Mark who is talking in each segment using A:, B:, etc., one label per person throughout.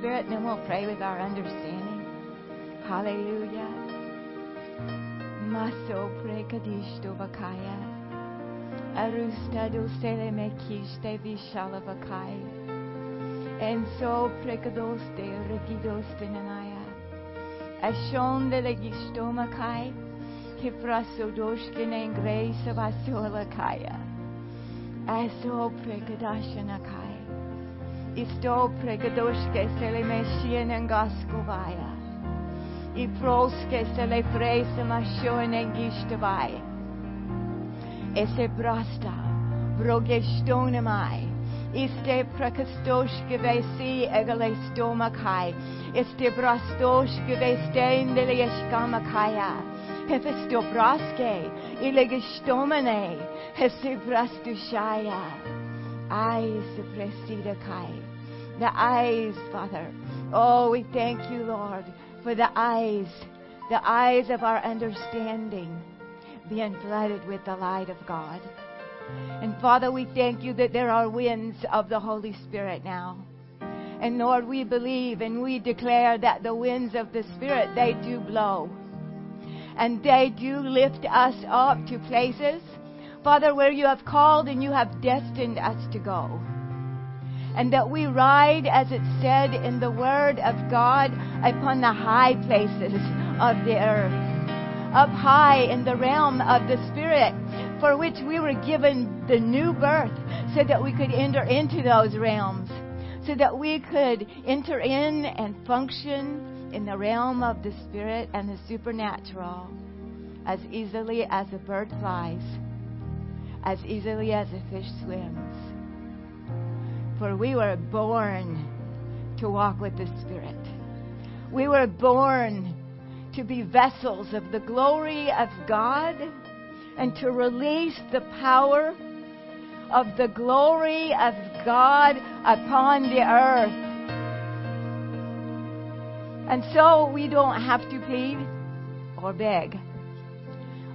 A: Spirit, and then we'll pray with our understanding. Hallelujah. Maso prekadishto vakaya. Arustado sele mekiste vishala vakai. En so prekadoste regidoste nanaya. Ashon de legisto makai. Hipraso doshkine grace vasola kaya. Aso prekadashanakai. Isto pregadoshke sele meshien angaskovaya. I proske sele frese mashone gishtavai. Ese brasta, brogestonemai. Iste prekastoshke vesi egale stomakai. Este brastoshke vestendele yeshkamakaya. Hefesto braske, ilegestomene. Hese brastushaya. Eyes presida kai. The eyes, Father. Oh, we thank you, Lord for the eyes, the eyes of our understanding being flooded with the light of God. And Father, we thank you that there are winds of the Holy Spirit now. And Lord, we believe and we declare that the winds of the Spirit, they do blow. And they do lift us up to places, Father, where you have called and you have destined us to go and that we ride, as it said in the Word of God, upon the high places of the earth, up high in the realm of the Spirit, for which we were given the new birth, so that we could enter into those realms, so that we could enter in and function in the realm of the Spirit and the supernatural as easily as a bird flies, as easily as a fish swims. For we were born to walk with the Spirit. We were born to be vessels of the glory of God and to release the power of the glory of God upon the earth. And so we don't have to plead or beg,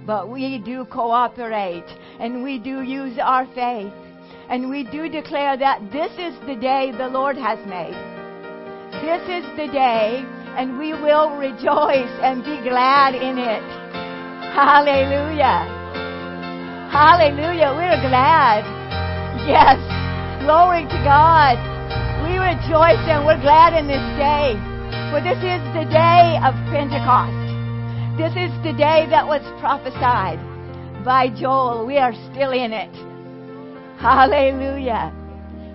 A: but we do cooperate and we do use our faith and we do declare that this is the day the Lord has made. This is the day, and we will rejoice and be glad in it. Hallelujah. Hallelujah. We're glad. Yes. Glory to God. We rejoice and we're glad in this day. For this is the day of Pentecost. This is the day that was prophesied by Joel. We are still in it. Hallelujah.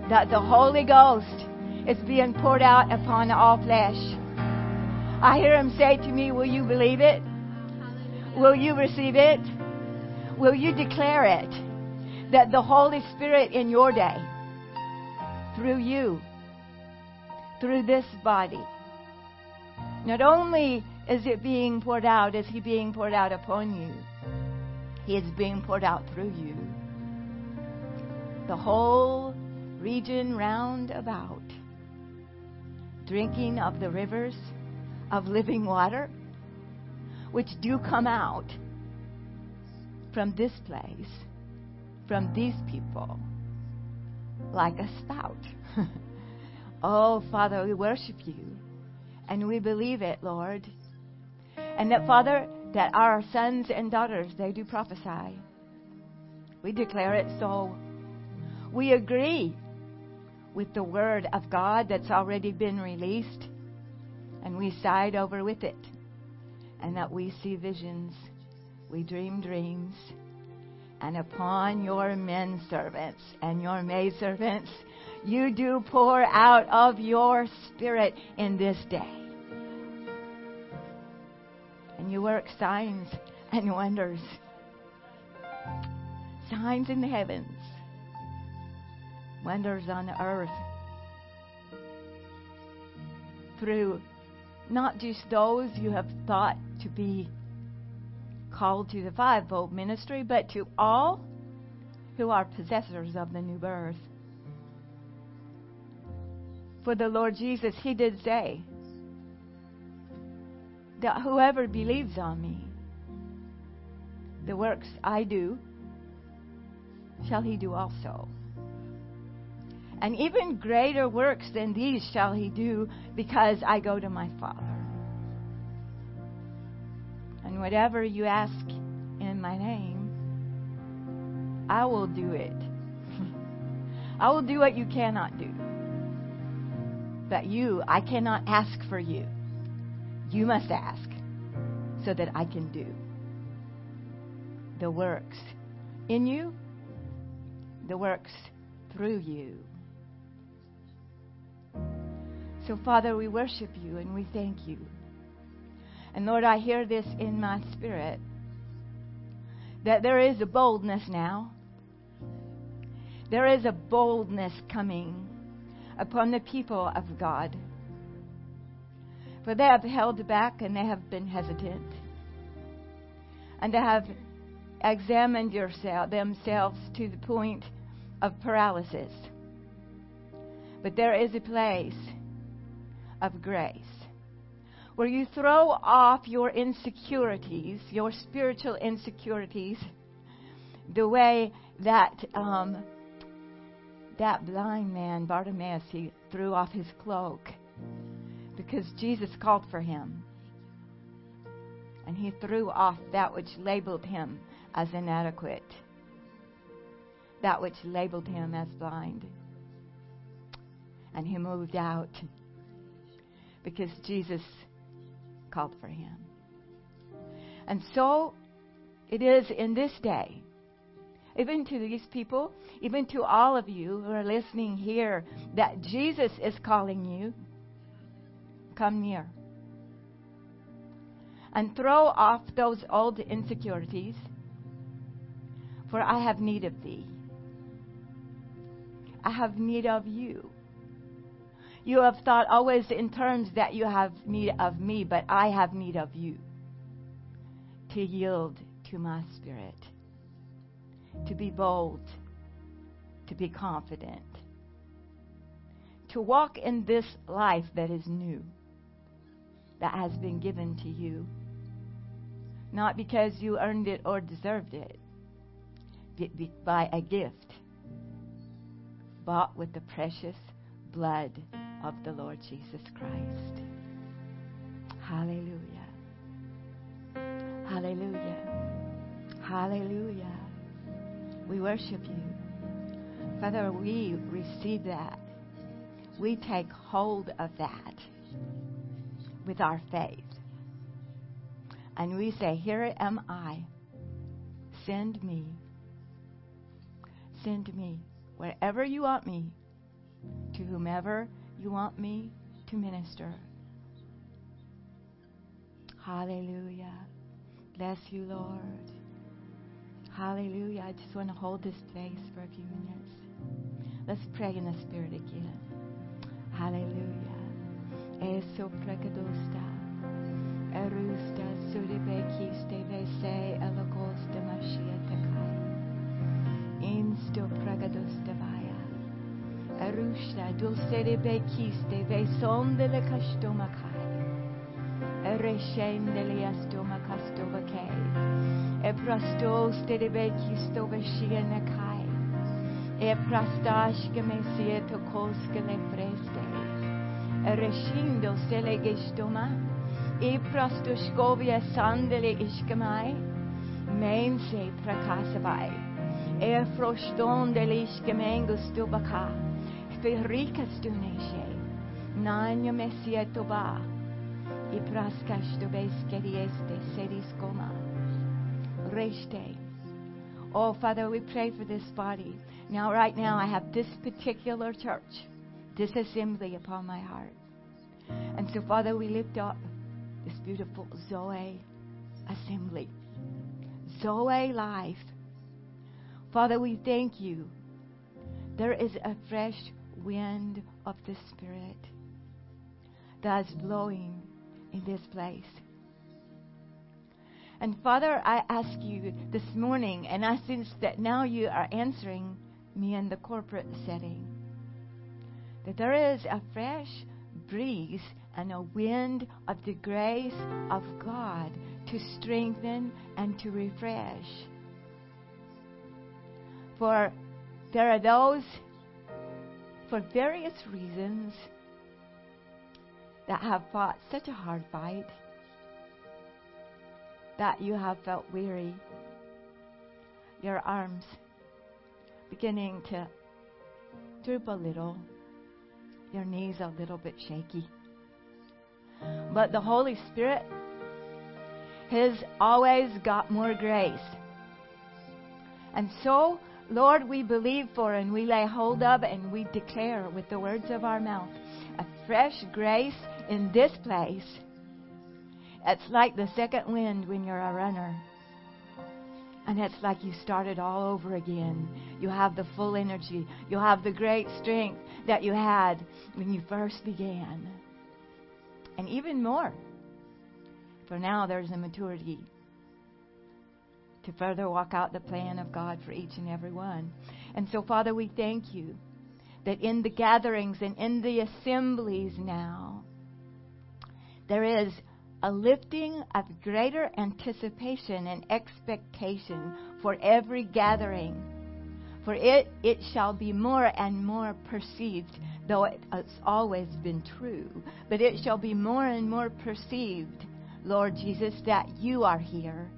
A: That the Holy Ghost is being poured out upon all flesh. I hear him say to me, Will you believe it? Will you receive it? Will you declare it? That the Holy Spirit in your day, through you, through this body, not only is it being poured out, is He being poured out upon you, He is being poured out through you the whole region round about, drinking of the rivers of living water, which do come out from this place, from these people, like a spout. oh, Father, we worship you, and we believe it, Lord. And that, Father, that our sons and daughters, they do prophesy. We declare it so we agree with the Word of God that's already been released, and we side over with it, and that we see visions, we dream dreams, and upon your men servants and your maid servants, you do pour out of your Spirit in this day. And you work signs and wonders. Signs in the heavens wonders on earth through not just those you have thought to be called to the fivefold ministry, but to all who are possessors of the new birth. For the Lord Jesus, He did say that whoever believes on me, the works I do, shall he do also And even greater works than these shall he do because I go to my Father. And whatever you ask in my name, I will do it. I will do what you cannot do. But you, I cannot ask for you. You must ask so that I can do the works in you, the works through you. So, Father, we worship you and we thank you. And Lord, I hear this in my spirit that there is a boldness now. There is a boldness coming upon the people of God. For they have held back and they have been hesitant. And they have examined yourself, themselves to the point of paralysis. But there is a place of grace where you throw off your insecurities, your spiritual insecurities, the way that um, that blind man Bartimaeus he threw off his cloak because Jesus called for him, and he threw off that which labeled him as inadequate, that which labeled him as blind, and he moved out because Jesus called for him. And so it is in this day, even to these people, even to all of you who are listening here, that Jesus is calling you. Come near. And throw off those old insecurities, for I have need of thee. I have need of you. You have thought always in terms that you have need of me, but I have need of you to yield to my spirit, to be bold, to be confident, to walk in this life that is new, that has been given to you, not because you earned it or deserved it, but by a gift bought with the precious blood of the Lord Jesus Christ. Hallelujah. Hallelujah. Hallelujah. We worship you. Father, we receive that. We take hold of that with our faith. And we say, Here am I. Send me. Send me wherever you want me, to whomever you want me to minister. Hallelujah. Bless you, Lord. Hallelujah. I just want to hold this place for a few minutes. Let's pray in the Spirit again. Hallelujah. Eso prekadosta. Erusta suribeki stevese elogosta mashiatakai. Insto prekadosta vaya. Erushta dulcere bekiste ve son de le castomakai. Ereshen de le astomacastovacai. E prastos de bekisto veshianakai. E prastashke mesie tokoske le freste. Ereshindo se le gestoma. E prastoshkovia sandele ishkamai. Mense prakasavai. E froston de le ishkamengustobakai verricas tuneshe. Nanya mesia toba. I praskash to beskerieste seris koma. Reste. Oh, Father, we pray for this body. Now, right now, I have this particular church, this assembly upon my heart. And so, Father, we lift up this beautiful Zoe assembly. Zoe life. Father, we thank you. There is a fresh wind of the Spirit that is blowing in this place. And Father, I ask you this morning, and I sense that now you are answering me in the corporate setting, that there is a fresh breeze and a wind of the grace of God to strengthen and to refresh. For there are those for various reasons that have fought such a hard fight that you have felt weary, your arms beginning to droop a little, your knees a little bit shaky. But the Holy Spirit has always got more grace. And so, Lord, we believe for and we lay hold of and we declare with the words of our mouth a fresh grace in this place. It's like the second wind when you're a runner. And it's like you started all over again. You have the full energy. You have the great strength that you had when you first began. And even more. For now, there's a maturity to further walk out the plan of God for each and every one. And so, Father, we thank you that in the gatherings and in the assemblies now, there is a lifting of greater anticipation and expectation for every gathering. For it, it shall be more and more perceived, though it has always been true, but it shall be more and more perceived, Lord Jesus, that you are here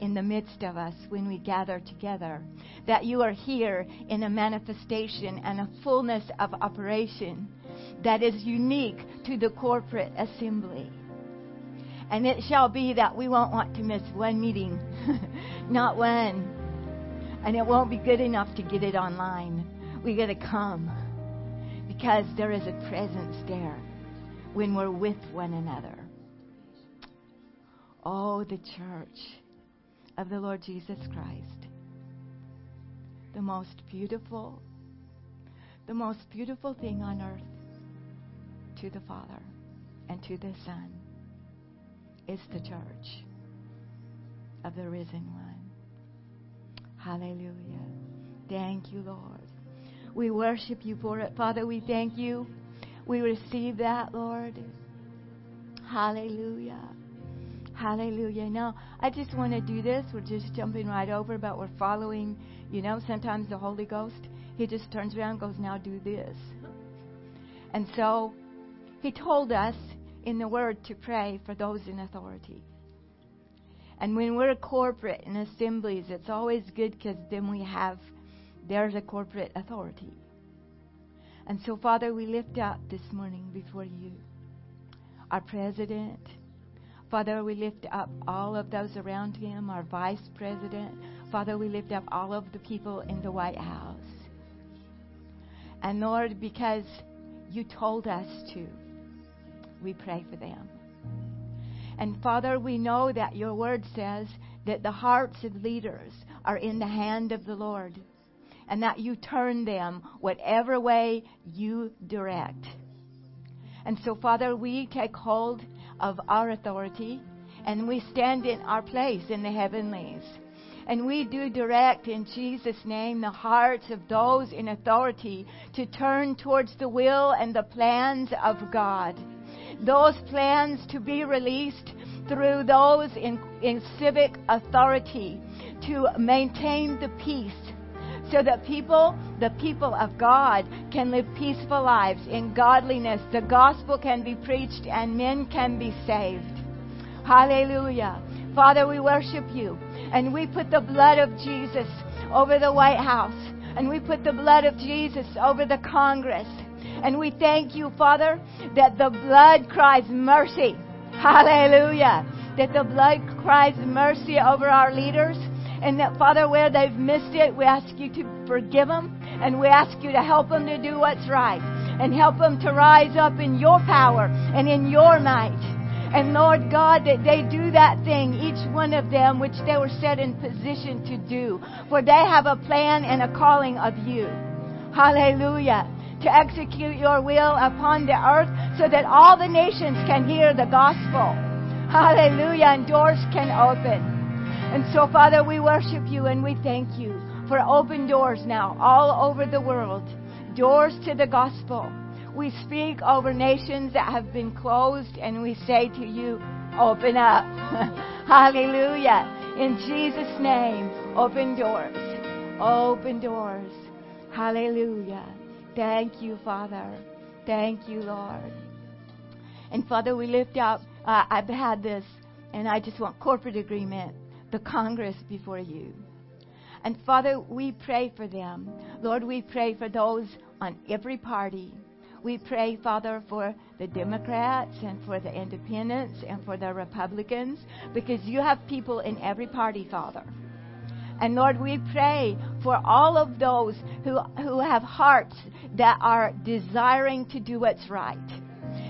A: in the midst of us when we gather together, that you are here in a manifestation and a fullness of operation that is unique to the corporate assembly. And it shall be that we won't want to miss one meeting, not one. And it won't be good enough to get it online. We got to come because there is a presence there when we're with one another. Oh, the church of the Lord Jesus Christ. The most beautiful, the most beautiful thing on earth to the Father and to the Son is the church of the risen one. Hallelujah. Thank you, Lord. We worship you for it. Father, we thank you. We receive that, Lord. Hallelujah. Hallelujah. Now, I just want to do this. We're just jumping right over, but we're following, you know, sometimes the Holy Ghost, He just turns around and goes, now do this. And so, He told us in the Word to pray for those in authority. And when we're corporate in assemblies, it's always good because then we have, there's a corporate authority. And so, Father, we lift up this morning before you our president. Father, we lift up all of those around him, our vice president. Father, we lift up all of the people in the White House. And Lord, because you told us to, we pray for them. And Father, we know that your word says that the hearts of leaders are in the hand of the Lord and that you turn them whatever way you direct. And so, Father, we take hold of our authority and we stand in our place in the heavenlies. And we do direct in Jesus' name the hearts of those in authority to turn towards the will and the plans of God those plans to be released through those in, in civic authority to maintain the peace so that people, the people of God, can live peaceful lives in godliness. The gospel can be preached and men can be saved. Hallelujah. Father, we worship you and we put the blood of Jesus over the White House and we put the blood of Jesus over the Congress and we thank you, Father, that the blood cries mercy. Hallelujah. That the blood cries mercy over our leaders. And that, Father, where they've missed it, we ask you to forgive them. And we ask you to help them to do what's right. And help them to rise up in your power and in your might. And Lord God, that they do that thing, each one of them, which they were set in position to do. For they have a plan and a calling of you. Hallelujah to execute your will upon the earth so that all the nations can hear the gospel. Hallelujah. And doors can open. And so, Father, we worship you and we thank you for open doors now all over the world. Doors to the gospel. We speak over nations that have been closed and we say to you, open up. Hallelujah. In Jesus' name, open doors. Open doors. Hallelujah. Thank you, Father. Thank you, Lord. And Father, we lift up, uh, I've had this, and I just want corporate agreement, the Congress before you. And Father, we pray for them. Lord, we pray for those on every party. We pray, Father, for the Democrats and for the independents and for the Republicans because you have people in every party, Father. And Lord, we pray for all of those who, who have hearts that are desiring to do what's right.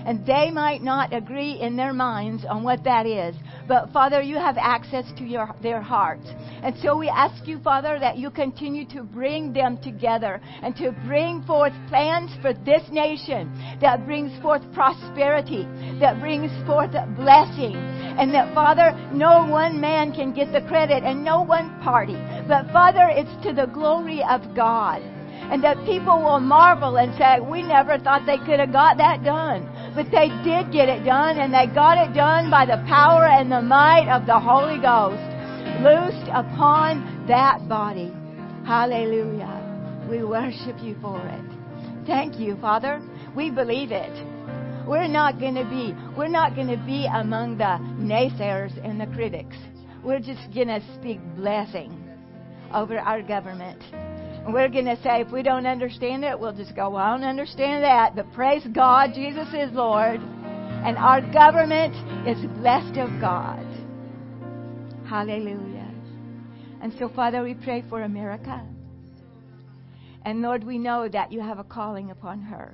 A: And they might not agree in their minds on what that is. But Father, you have access to your, their hearts. And so we ask you, Father, that you continue to bring them together and to bring forth plans for this nation that brings forth prosperity, that brings forth blessing. And that, Father, no one man can get the credit and no one party. But, Father, it's to the glory of God and that people will marvel and say, We never thought they could have got that done. But they did get it done, and they got it done by the power and the might of the Holy Ghost loosed upon that body. Hallelujah. We worship you for it. Thank you, Father. We believe it. We're not going to be, we're not going to be among the naysayers and the critics. We're just going to speak blessing over our government. And we're going to say, if we don't understand it, we'll just go, well, I don't understand that. But praise God, Jesus is Lord. And our government is blessed of God. Hallelujah. And so, Father, we pray for America. And Lord, we know that you have a calling upon her.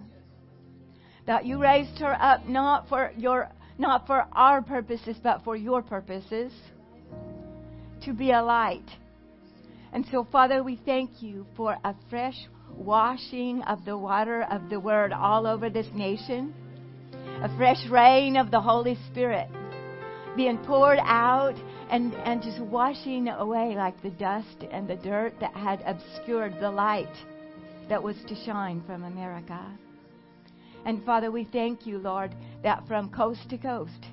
A: That you raised her up not for your not for our purposes, but for your purposes. To be a light and so, Father, we thank you for a fresh washing of the water of the Word all over this nation, a fresh rain of the Holy Spirit being poured out and, and just washing away like the dust and the dirt that had obscured the light that was to shine from America. And Father, we thank you, Lord, that from coast to coast,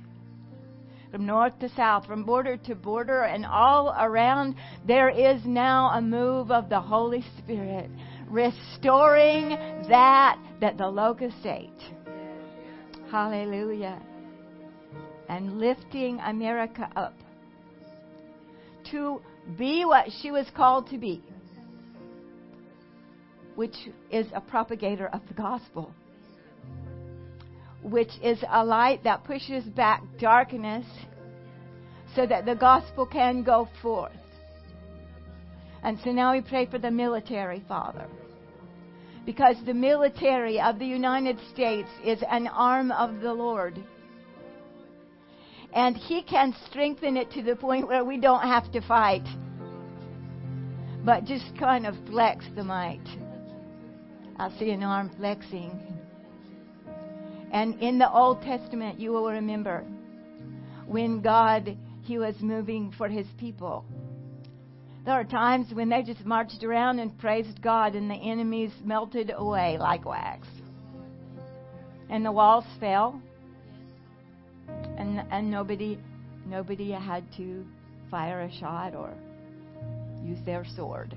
A: from north to south, from border to border, and all around, there is now a move of the Holy Spirit restoring that that the locust ate. Hallelujah. And lifting America up to be what she was called to be, which is a propagator of the gospel which is a light that pushes back darkness so that the gospel can go forth. And so now we pray for the military, Father. Because the military of the United States is an arm of the Lord. And He can strengthen it to the point where we don't have to fight, but just kind of flex the might. I see an arm flexing. And in the Old Testament, you will remember when God he was moving for his people. There are times when they just marched around and praised God and the enemies melted away like wax. And the walls fell. And and nobody nobody had to fire a shot or use their sword.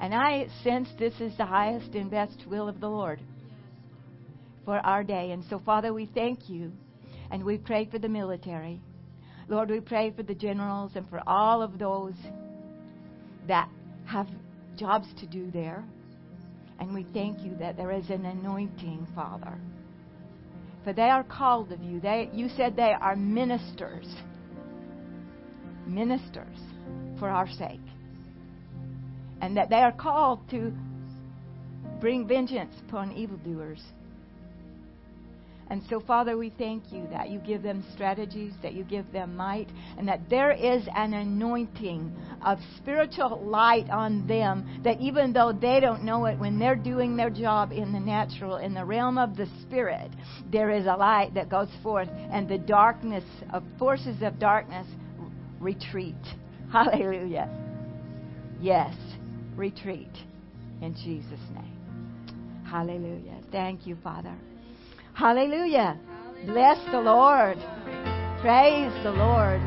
A: And I sense this is the highest and best will of the Lord for our day. And so, Father, we thank you and we pray for the military. Lord, we pray for the generals and for all of those that have jobs to do there. And we thank you that there is an anointing, Father. For they are called of you. They, you said they are ministers. Ministers for our sake. And that they are called to bring vengeance upon evildoers and so, Father, we thank you that you give them strategies, that you give them might, and that there is an anointing of spiritual light on them that even though they don't know it, when they're doing their job in the natural, in the realm of the Spirit, there is a light that goes forth, and the darkness of forces of darkness retreat. Hallelujah. Yes, retreat in Jesus' name. Hallelujah. Thank you, Father. Hallelujah. Bless the Lord. Praise the Lord.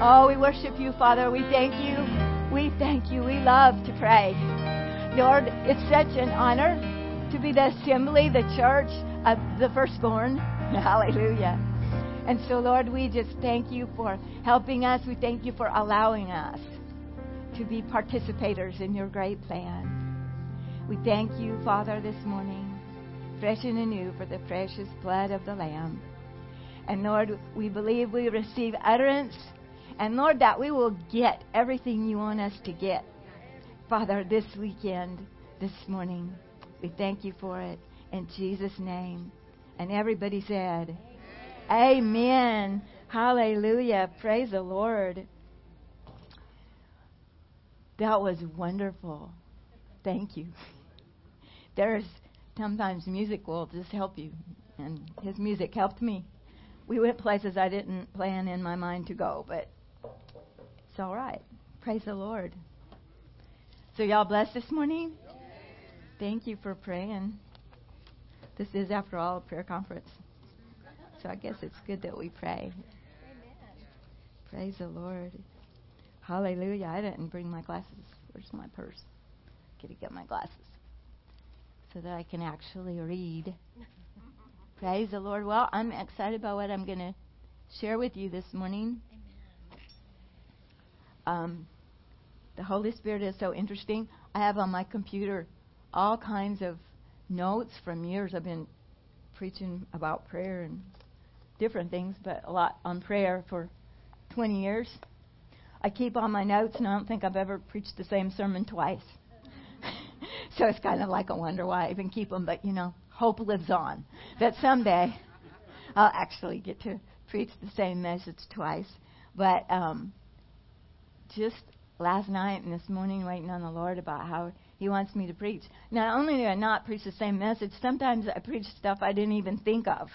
A: Oh, we worship you, Father. We thank you. We thank you. We love to pray. Lord, it's such an honor to be the assembly, the church of the firstborn. Hallelujah. And so, Lord, we just thank you for helping us. We thank you for allowing us to be participators in your great plan. We thank you, Father, this morning, fresh and anew, for the precious blood of the Lamb. And Lord, we believe we receive utterance. And Lord, that we will get everything you want us to get. Father, this weekend, this morning, we thank you for it. In Jesus' name. And everybody said, Amen. Amen. Hallelujah. Praise the Lord. That was wonderful. Thank you. There's sometimes music will just help you, and his music helped me. We went places I didn't plan in my mind to go, but it's all right. Praise the Lord. So, y'all blessed this morning? Thank you for praying. This is, after all, a prayer conference. So, I guess it's good that we pray. Praise the Lord. Hallelujah. I didn't bring my glasses. Where's my purse? Gotta get my glasses so that I can actually read. Praise the Lord. Well, I'm excited about what I'm going to share with you this morning. Um, the Holy Spirit is so interesting. I have on my computer all kinds of notes from years. I've been preaching about prayer and different things, but a lot on prayer for 20 years. I keep all my notes, and I don't think I've ever preached the same sermon twice. So it's kind of like a wonder why I even keep them. But you know, hope lives on. That someday I'll actually get to preach the same message twice. But um, just last night and this morning, waiting on the Lord about how He wants me to preach. Not only do I not preach the same message, sometimes I preach stuff I didn't even think of.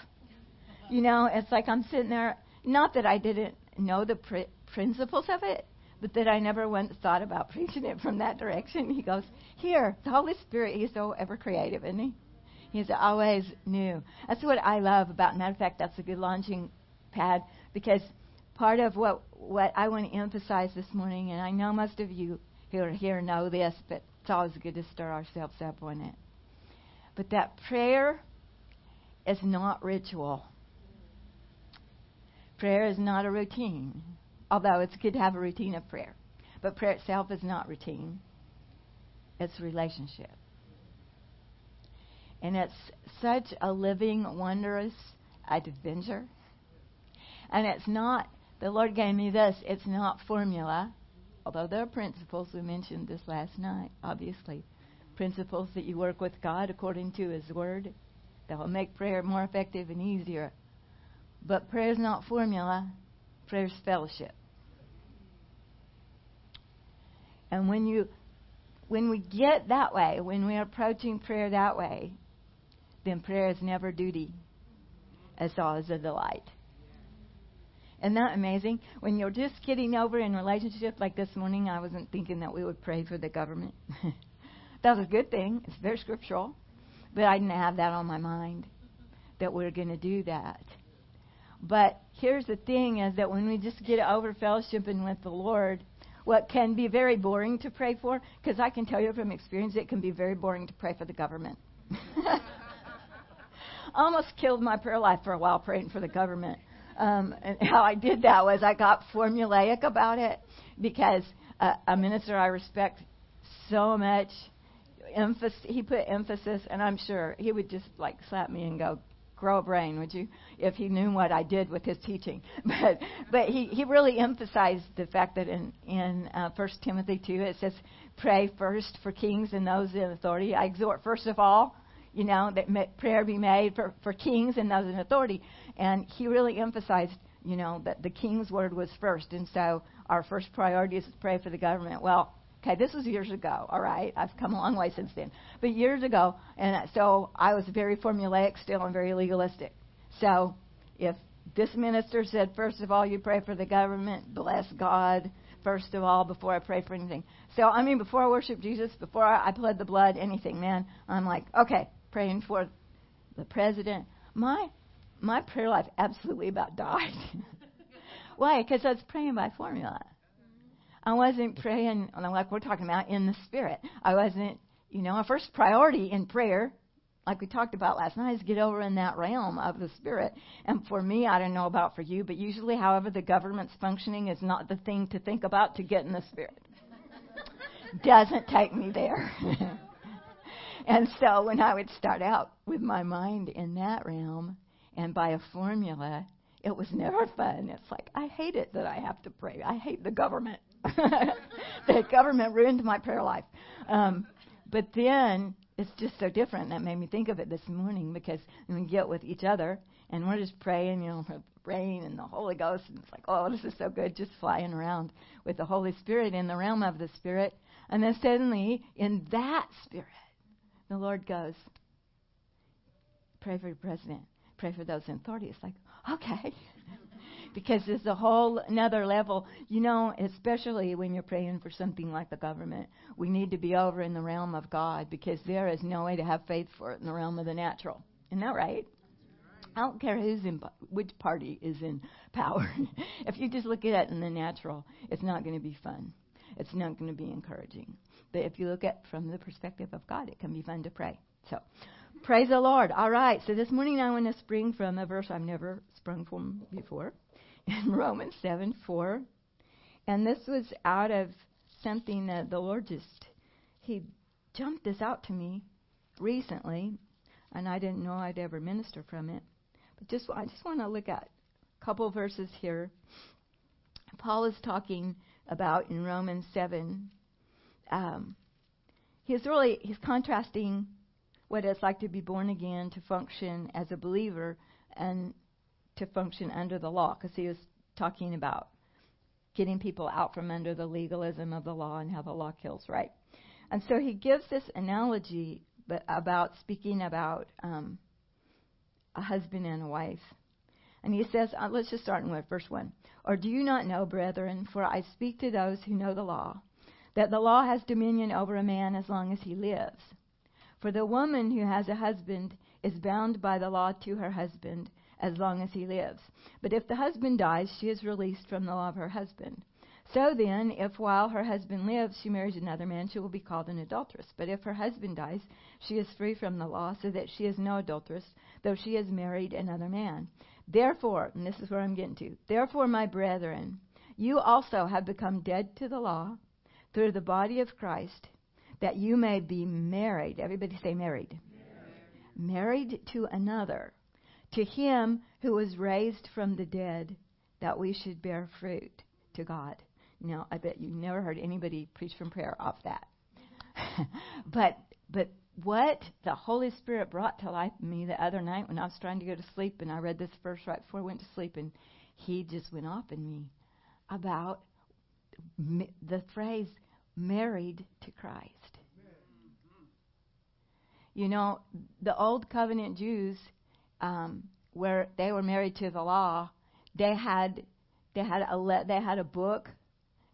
A: You know, it's like I'm sitting there. Not that I didn't know the pr- principles of it, but that I never once thought about preaching it from that direction. He goes, Here, the Holy Spirit, He's so ever creative, isn't He? He's always new. That's what I love about. Matter of fact, that's a good launching pad because part of what what I want to emphasize this morning, and I know most of you who are here know this, but it's always good to stir ourselves up on it. But that prayer is not ritual. Prayer is not a routine although it's good to have a routine of prayer. But prayer itself is not routine, it's relationship. And it's such a living, wondrous adventure. And it's not, the Lord gave me this, it's not formula, although there are principles. We mentioned this last night, obviously. Principles that you work with God according to His Word that will make prayer more effective and easier. But prayer is not formula, prayer is fellowship. And when you when we get that way, when we're approaching prayer that way, then prayer is never duty. It's always a delight. Isn't that amazing? When you're just getting over in relationship, like this morning, I wasn't thinking that we would pray for the government. that was a good thing. It's very scriptural. But I didn't have that on my mind that we we're going to do that. But here's the thing is that when we just get over fellowshipping with the Lord, what can be very boring to pray for, because I can tell you from experience, it can be very boring to pray for the government. almost killed my prayer life for a while praying for the government. Um, and how I did that was I got formulaic about it because uh, a minister I respect so much, emphasis, he put emphasis, and I'm sure he would just like slap me and go, grow a brain, would you, if he knew what I did with his teaching. But but he, he really emphasized the fact that in in uh, Timothy two it says, pray first for kings and those in authority. I exhort first of all, you know, that prayer be made for for kings and those in authority. And he really emphasized, you know, that the king's word was first, and so our first priority is to pray for the government. Well, Okay, this was years ago, all right? I've come a long way since then. But years ago, and so I was very formulaic still and very legalistic. So if this minister said, first of all, you pray for the government, bless God, first of all, before I pray for anything. So, I mean, before I worship Jesus, before I, I the blood, anything, man, I'm like, okay, praying for the president. My my prayer life absolutely about died. Why? Because I was praying by formula. I wasn't praying like we're talking about in the spirit. I wasn't you know, our first priority in prayer, like we talked about last night, is get over in that realm of the spirit. And for me, I don't know about for you, but usually, however the government's functioning is not the thing to think about to get in the spirit. Doesn't take me there. and so when I would start out with my mind in that realm and by a formula, it was never fun. It's like, I hate it that I have to pray. I hate the government. the government ruined my prayer life. Um, but then it's just so different. That made me think of it this morning because we get with each other and we're just praying, you know, rain and the Holy Ghost. And it's like, oh, this is so good, just flying around with the Holy Spirit in the realm of the Spirit. And then suddenly, in that Spirit, the Lord goes, pray for your president, pray for those in authority. It's like, okay. Because there's a whole another level, you know, especially when you're praying for something like the government. We need to be over in the realm of God because there is no way to have faith for it in the realm of the natural. Isn't that right? I don't care who's in which party is in power. if you just look at it in the natural, it's not going to be fun. It's not going to be encouraging. But if you look at from the perspective of God, it can be fun to pray. So, praise the Lord. All right. So this morning I want to spring from a verse I've never sprung from before in Romans 7 4. And this was out of something that the Lord just, He jumped this out to me recently, and I didn't know I'd ever minister from it. But just I just want to look at a couple verses here. Paul is talking about in Romans 7. Um, he's really he's contrasting what it's like to be born again, to function as a believer, and to function under the law, because he was talking about getting people out from under the legalism of the law and how the law kills, right? And so he gives this analogy about speaking about um, a husband and a wife. And he says, uh, let's just start with verse 1. Or do you not know, brethren, for I speak to those who know the law, that the law has dominion over a man as long as he lives? For the woman who has a husband is bound by the law to her husband as long as he lives. But if the husband dies, she is released from the law of her husband. So then, if while her husband lives she marries another man, she will be called an adulteress. But if her husband dies, she is free from the law, so that she is no adulteress, though she has married another man. Therefore, and this is where I'm getting to, therefore, my brethren, you also have become dead to the law through the body of Christ, that you may be married. Everybody say married. Married, married to another to him who was raised from the dead, that we should bear fruit to God. Now, I bet you never heard anybody preach from prayer off that. but but what the Holy Spirit brought to life me the other night when I was trying to go to sleep, and I read this verse right before I went to sleep, and He just went off in me about the phrase "married to Christ." You know, the old covenant Jews um, where they were married to the law, they had they had a le- they had a book.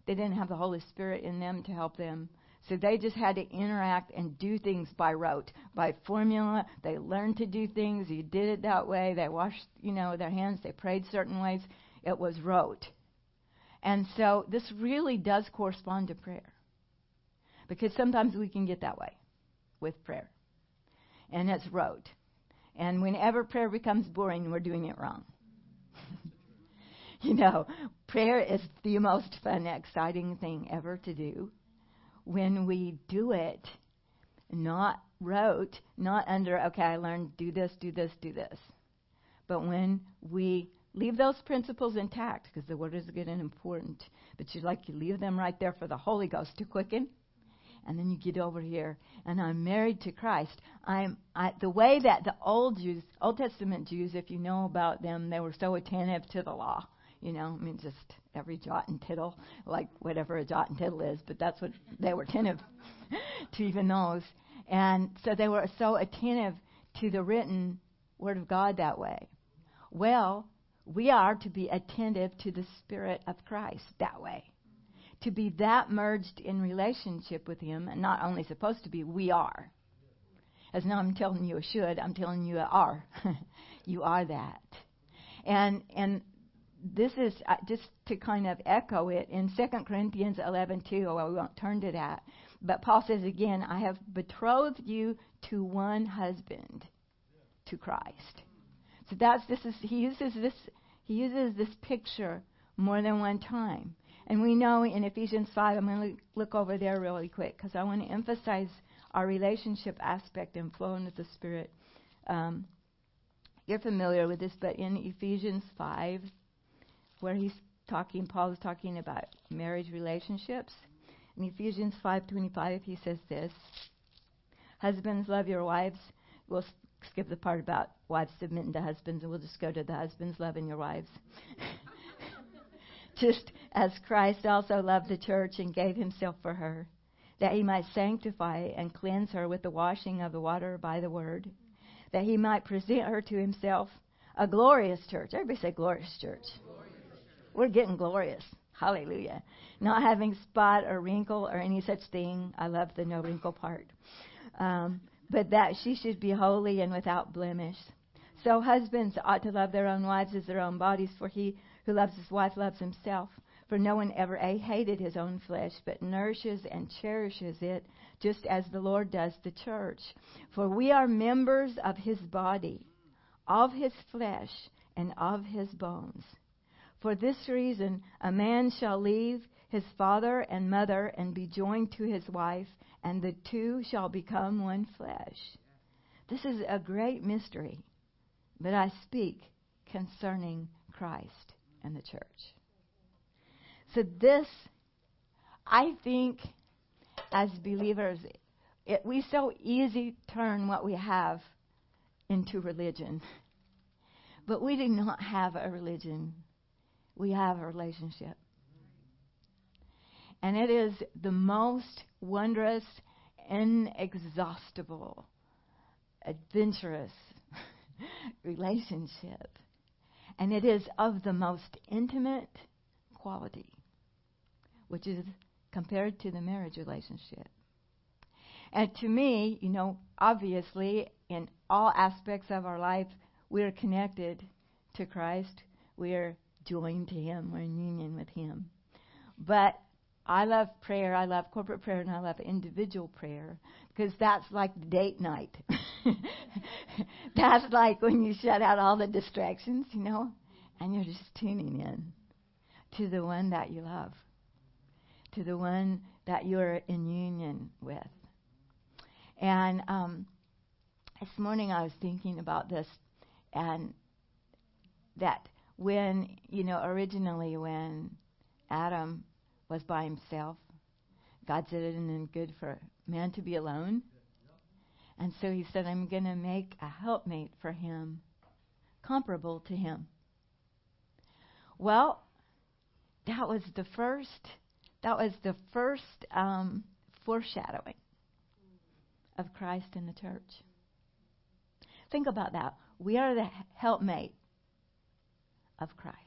A: They didn't have the Holy Spirit in them to help them. So they just had to interact and do things by rote, by formula. They learned to do things. You did it that way. They washed, you know, their hands. They prayed certain ways. It was rote. And so this really does correspond to prayer. Because sometimes we can get that way with prayer. And it's rote. And whenever prayer becomes boring, we're doing it wrong. you know, prayer is the most fun, exciting thing ever to do. When we do it, not rote, not under, okay, I learned do this, do this, do this. But when we leave those principles intact, because the word is good and important, but you like you leave them right there for the Holy Ghost to quicken and then you get over here, and I'm married to Christ. I'm I, the way that the old Jews, Old Testament Jews, if you know about them, they were so attentive to the law. You know, I mean, just every jot and tittle, like whatever a jot and tittle is, but that's what they were attentive to even those. And so they were so attentive to the written Word of God that way. Well, we are to be attentive to the Spirit of Christ that way to be that merged in relationship with Him, and not only supposed to be, we are. As now I'm telling you a should, I'm telling you a are. you are that. And and this is uh, just to kind of echo it in 2 Corinthians 11:2. Oh, we won't turn to that. But Paul says again, I have betrothed you to one husband, to Christ. So that's this is he uses this he uses this picture more than one time. And we know in Ephesians 5, I'm going to look over there really quick because I want to emphasize our relationship aspect and flowing with the Spirit. Um, you're familiar with this, but in Ephesians 5, where he's talking, Paul is talking about marriage relationships. In Ephesians 5:25, he says this: "Husbands, love your wives." We'll skip the part about wives submitting to husbands, and we'll just go to the husbands loving your wives. just as Christ also loved the church and gave himself for her, that he might sanctify and cleanse her with the washing of the water by the word, that he might present her to himself a glorious church. Everybody say glorious church. Glorious. We're getting glorious. Hallelujah. Not having spot or wrinkle or any such thing. I love the no wrinkle part. Um, but that she should be holy and without blemish. So husbands ought to love their own wives as their own bodies, for he who loves his wife loves himself. For no one ever A, hated his own flesh, but nourishes and cherishes it, just as the Lord does the church. For we are members of his body, of his flesh, and of his bones. For this reason, a man shall leave his father and mother and be joined to his wife, and the two shall become one flesh. This is a great mystery, but I speak concerning Christ and the church. So, this, I think, as believers, it, we so easy turn what we have into religion. But we do not have a religion, we have a relationship. And it is the most wondrous, inexhaustible, adventurous relationship. And it is of the most intimate quality which is compared to the marriage relationship. And to me, you know, obviously, in all aspects of our life, we are connected to Christ. We are joined to Him. We're in union with Him. But I love prayer. I love corporate prayer, and I love individual prayer because that's like date night. that's like when you shut out all the distractions, you know, and you're just tuning in to the one that you love to the one that you're in union with. And um, this morning I was thinking about this, and that when, you know, originally when Adam was by himself, God said it isn't good for man to be alone. And so he said, I'm going to make a helpmate for him comparable to him. Well, that was the first that was the first um, foreshadowing of Christ in the church. Think about that. We are the helpmate of Christ.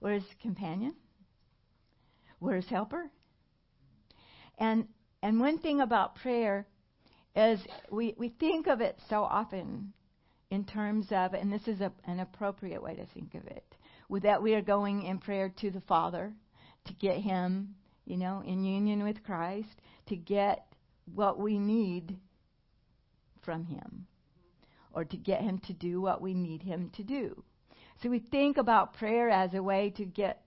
A: We're his companion. We're his helper. And and one thing about prayer is we, we think of it so often in terms of, and this is a, an appropriate way to think of it, that we are going in prayer to the Father to get him, you know, in union with Christ, to get what we need from him, or to get him to do what we need him to do. So we think about prayer as a way to get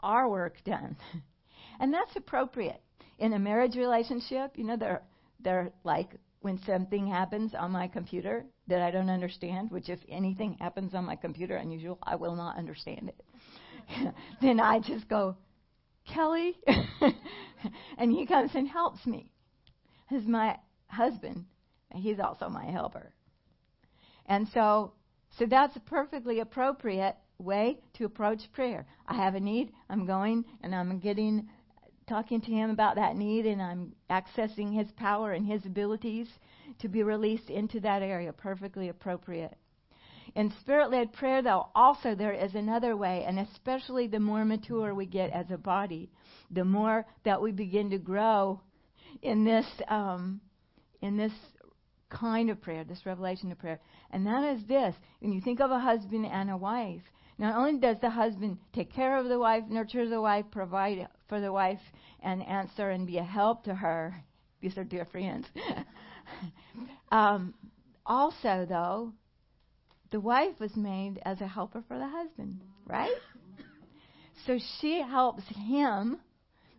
A: our work done. and that's appropriate. In a marriage relationship, you know, they're, they're like when something happens on my computer that I don't understand, which if anything happens on my computer unusual, I will not understand it. then I just go, Kelly, and he comes and helps me. He's my husband. He's also my helper. And so, so that's a perfectly appropriate way to approach prayer. I have a need. I'm going and I'm getting, talking to him about that need, and I'm accessing his power and his abilities to be released into that area. Perfectly appropriate. In spirit led prayer, though, also there is another way, and especially the more mature we get as a body, the more that we begin to grow in this um, in this kind of prayer, this revelation of prayer. And that is this when you think of a husband and a wife, not only does the husband take care of the wife, nurture the wife, provide for the wife and answer and be a help to her. These are dear friends. um, also, though, the wife was made as a helper for the husband, right? So she helps him.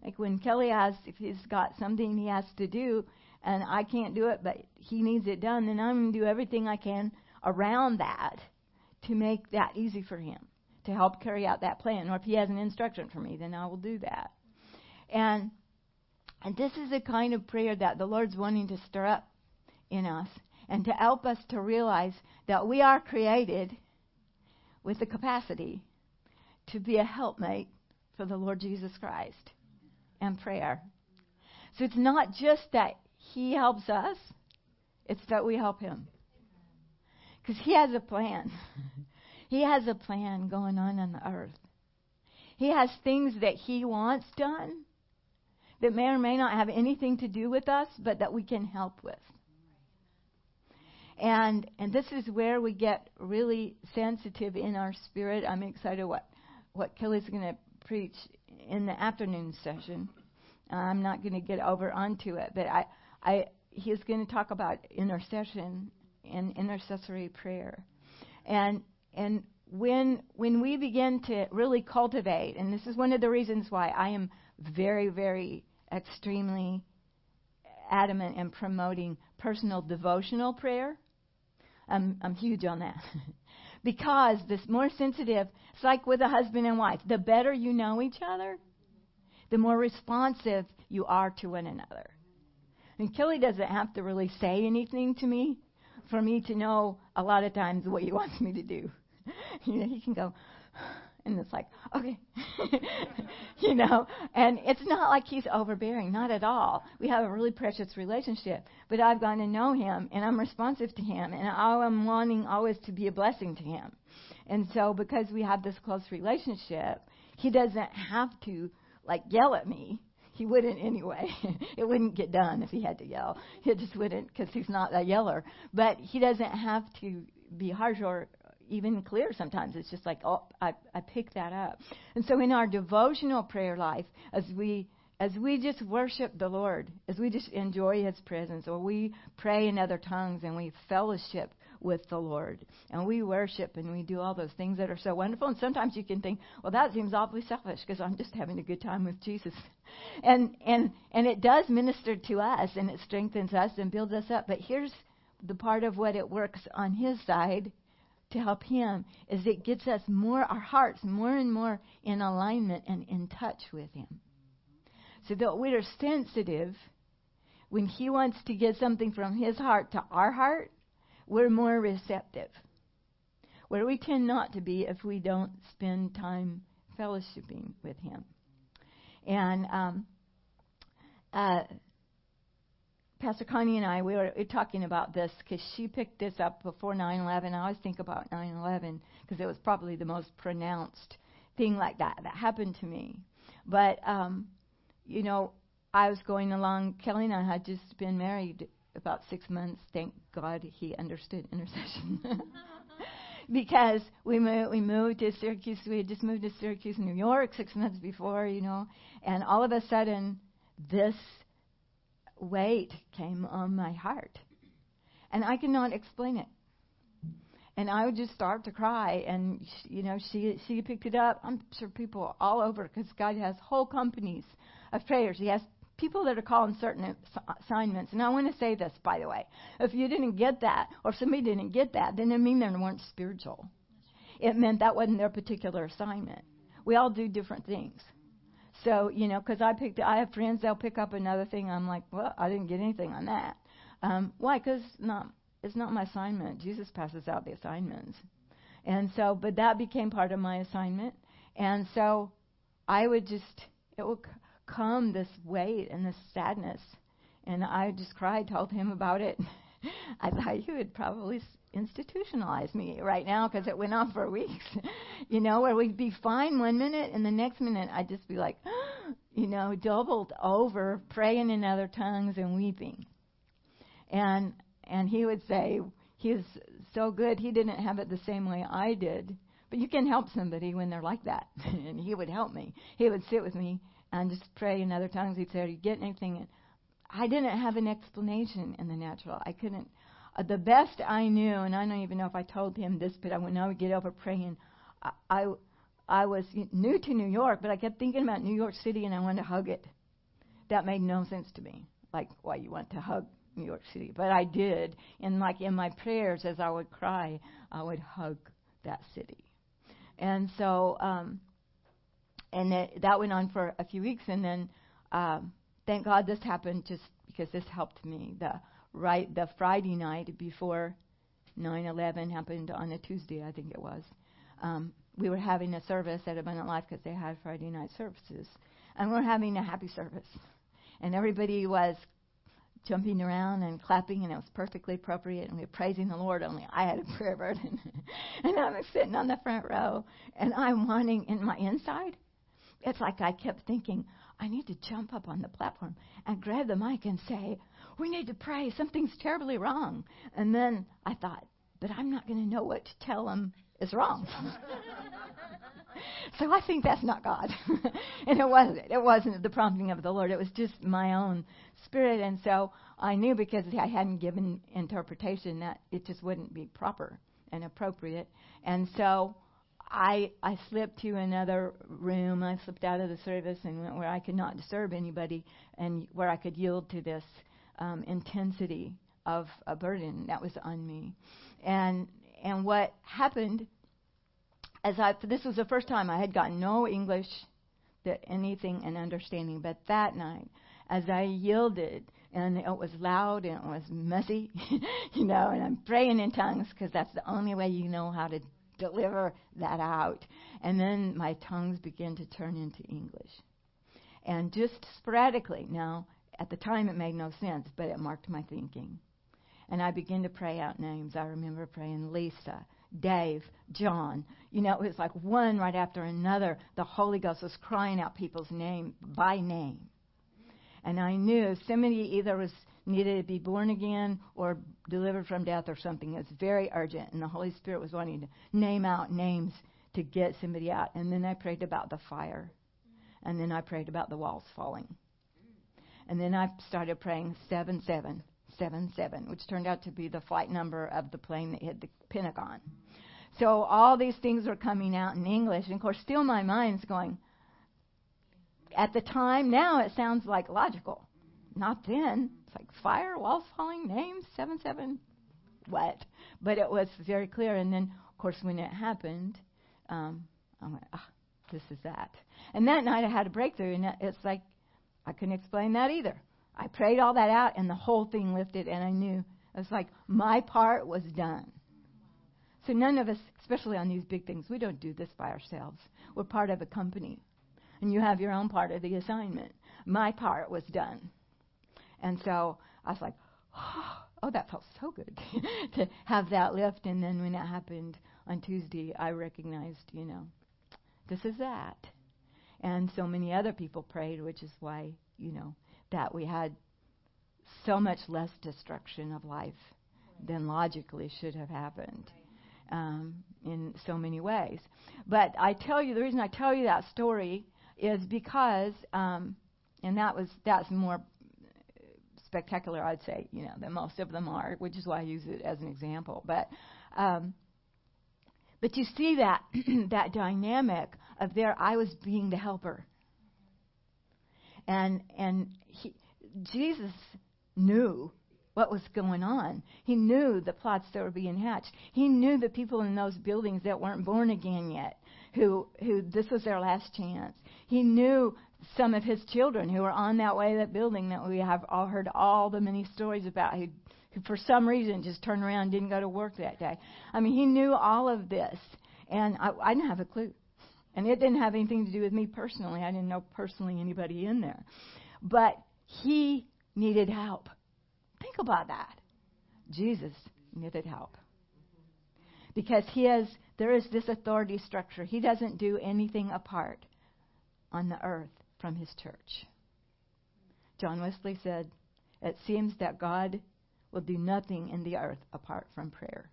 A: Like when Kelly asks if he's got something he has to do, and I can't do it, but he needs it done, then I'm going to do everything I can around that to make that easy for him, to help carry out that plan. Or if he has an instruction for me, then I will do that. And and this is the kind of prayer that the Lord's wanting to stir up in us and to help us to realize that we are created with the capacity to be a helpmate for the Lord Jesus Christ and prayer. So it's not just that He helps us, it's that we help Him. Because He has a plan. he has a plan going on on the earth. He has things that He wants done that may or may not have anything to do with us, but that we can help with. And and this is where we get really sensitive in our spirit. I'm excited what what Kelly's going to preach in the afternoon session. I'm not going to get over onto it, but I I he's going to talk about intercession and intercessory prayer. And and when when we begin to really cultivate, and this is one of the reasons why I am very very extremely adamant in promoting personal devotional prayer I'm, I'm huge on that. because this more sensitive, it's like with a husband and wife. The better you know each other, the more responsive you are to one another. And Kelly doesn't have to really say anything to me for me to know a lot of times what he wants me to do. you know, he can go, and it's like, okay, you know, and it's not like he's overbearing, not at all. We have a really precious relationship, but I've gotten to know him, and I'm responsive to him, and I'm wanting always to be a blessing to him. And so, because we have this close relationship, he doesn't have to like yell at me. He wouldn't anyway. it wouldn't get done if he had to yell. He just wouldn't because he's not a yeller. But he doesn't have to be harsh or even clear sometimes. It's just like, oh, I, I pick that up. And so in our devotional prayer life, as we as we just worship the Lord, as we just enjoy His presence, or we pray in other tongues and we fellowship with the Lord, and we worship and we do all those things that are so wonderful. And sometimes you can think, well, that seems awfully selfish because I'm just having a good time with Jesus, and and and it does minister to us and it strengthens us and builds us up. But here's the part of what it works on His side to help Him is it gets us more, our hearts more and more in alignment and in touch with Him. So that we are sensitive when He wants to get something from His heart to our heart, we're more receptive. Where we tend not to be if we don't spend time fellowshipping with Him. And um, uh, Pastor Connie and I, we were talking about this because she picked this up before 9 11. I always think about 9 11 because it was probably the most pronounced thing like that that happened to me. But, um, you know, I was going along, Kelly and I had just been married about six months. Thank God he understood intercession. because we moved, we moved to Syracuse. We had just moved to Syracuse, New York, six months before, you know, and all of a sudden, this weight came on my heart. And I could not explain it. And I would just start to cry. And, she, you know, she, she picked it up. I'm sure people all over, because God has whole companies of prayers. He has people that are calling certain assignments. And I want to say this, by the way. If you didn't get that, or if somebody didn't get that, then it mean they weren't spiritual. It meant that wasn't their particular assignment. We all do different things. So, you know, because I picked, I have friends, they'll pick up another thing. I'm like, well, I didn't get anything on that. Um, why? Because not, it's not my assignment. Jesus passes out the assignments. And so, but that became part of my assignment. And so I would just, it would come this weight and this sadness. And I just cried, told him about it. I thought you would probably institutionalize me right now because it went on for weeks. you know, where we'd be fine one minute and the next minute I'd just be like, you know, doubled over, praying in other tongues and weeping. And and he would say he's so good he didn't have it the same way I did. But you can help somebody when they're like that. and he would help me. He would sit with me and just pray in other tongues. He'd say, Are you getting anything? And I didn't have an explanation in the natural. I couldn't. Uh, the best I knew, and I don't even know if I told him this, but I, when I would get over praying, I, I, I was new to New York, but I kept thinking about New York City and I wanted to hug it. That made no sense to me. Like, why you want to hug New York City? But I did. And like in my prayers, as I would cry, I would hug that city. And so, um, and it, that went on for a few weeks, and then um, thank God this happened just because this helped me. The right the Friday night before 9/11 happened on a Tuesday, I think it was. Um, we were having a service at Abundant Life because they had Friday night services, and we we're having a happy service, and everybody was jumping around and clapping, and it was perfectly appropriate, and we were praising the Lord. Only I had a prayer burden, and I'm sitting on the front row, and I'm wanting in my inside. It's like I kept thinking, I need to jump up on the platform and grab the mic and say, We need to pray. Something's terribly wrong. And then I thought, But I'm not going to know what to tell them is wrong. so I think that's not God. and it wasn't. It wasn't the prompting of the Lord. It was just my own spirit. And so I knew because I hadn't given interpretation that it just wouldn't be proper and appropriate. And so I I slipped to another room. I slipped out of the service and went where I could not disturb anybody and where I could yield to this um, intensity of a burden that was on me. And and what happened as I this was the first time I had gotten no English that anything and understanding, but that night as I yielded and it was loud and it was messy, you know, and I'm praying in tongues because that's the only way you know how to deliver that out. And then my tongues begin to turn into English. And just sporadically, now, at the time it made no sense, but it marked my thinking. And I began to pray out names. I remember praying Lisa, Dave, John. You know, it was like one right after another. The Holy Ghost was crying out people's name by name. And I knew somebody either was needed to be born again or delivered from death or something. It's very urgent. And the Holy Spirit was wanting to name out names to get somebody out. And then I prayed about the fire. And then I prayed about the walls falling. And then I started praying 7777, which turned out to be the flight number of the plane that hit the Pentagon. So all these things were coming out in English. And of course, still my mind's going, at the time, now it sounds like logical. Not then. It's like fire, walls falling, names, 7 7, what? But it was very clear. And then, of course, when it happened, um, I went, ah, this is that. And that night I had a breakthrough, and it's like I couldn't explain that either. I prayed all that out, and the whole thing lifted, and I knew it was like my part was done. So none of us, especially on these big things, we don't do this by ourselves. We're part of a company, and you have your own part of the assignment. My part was done. And so I was like, oh, that felt so good to have that lift. And then when it happened on Tuesday, I recognized, you know, this is that. And so many other people prayed, which is why, you know, that we had so much less destruction of life than logically should have happened um, in so many ways. But I tell you, the reason I tell you that story is because, um, and that was that's more spectacular, I'd say, you know, than most of them are, which is why I use it as an example. But um, but you see that that dynamic of there, I was being the helper, and and he, Jesus knew what was going on. He knew the plots that were being hatched. He knew the people in those buildings that weren't born again yet, who who this was their last chance. He knew some of his children who were on that way that building that we have all heard all the many stories about who, who for some reason just turned around and didn't go to work that day. I mean, he knew all of this, and I, I didn't have a clue. And it didn't have anything to do with me personally. I didn't know personally anybody in there. But he needed help. Think about that. Jesus needed help. Because he has, there is this authority structure. He doesn't do anything apart on the earth from his church. John Wesley said, It seems that God will do nothing in the earth apart from prayer.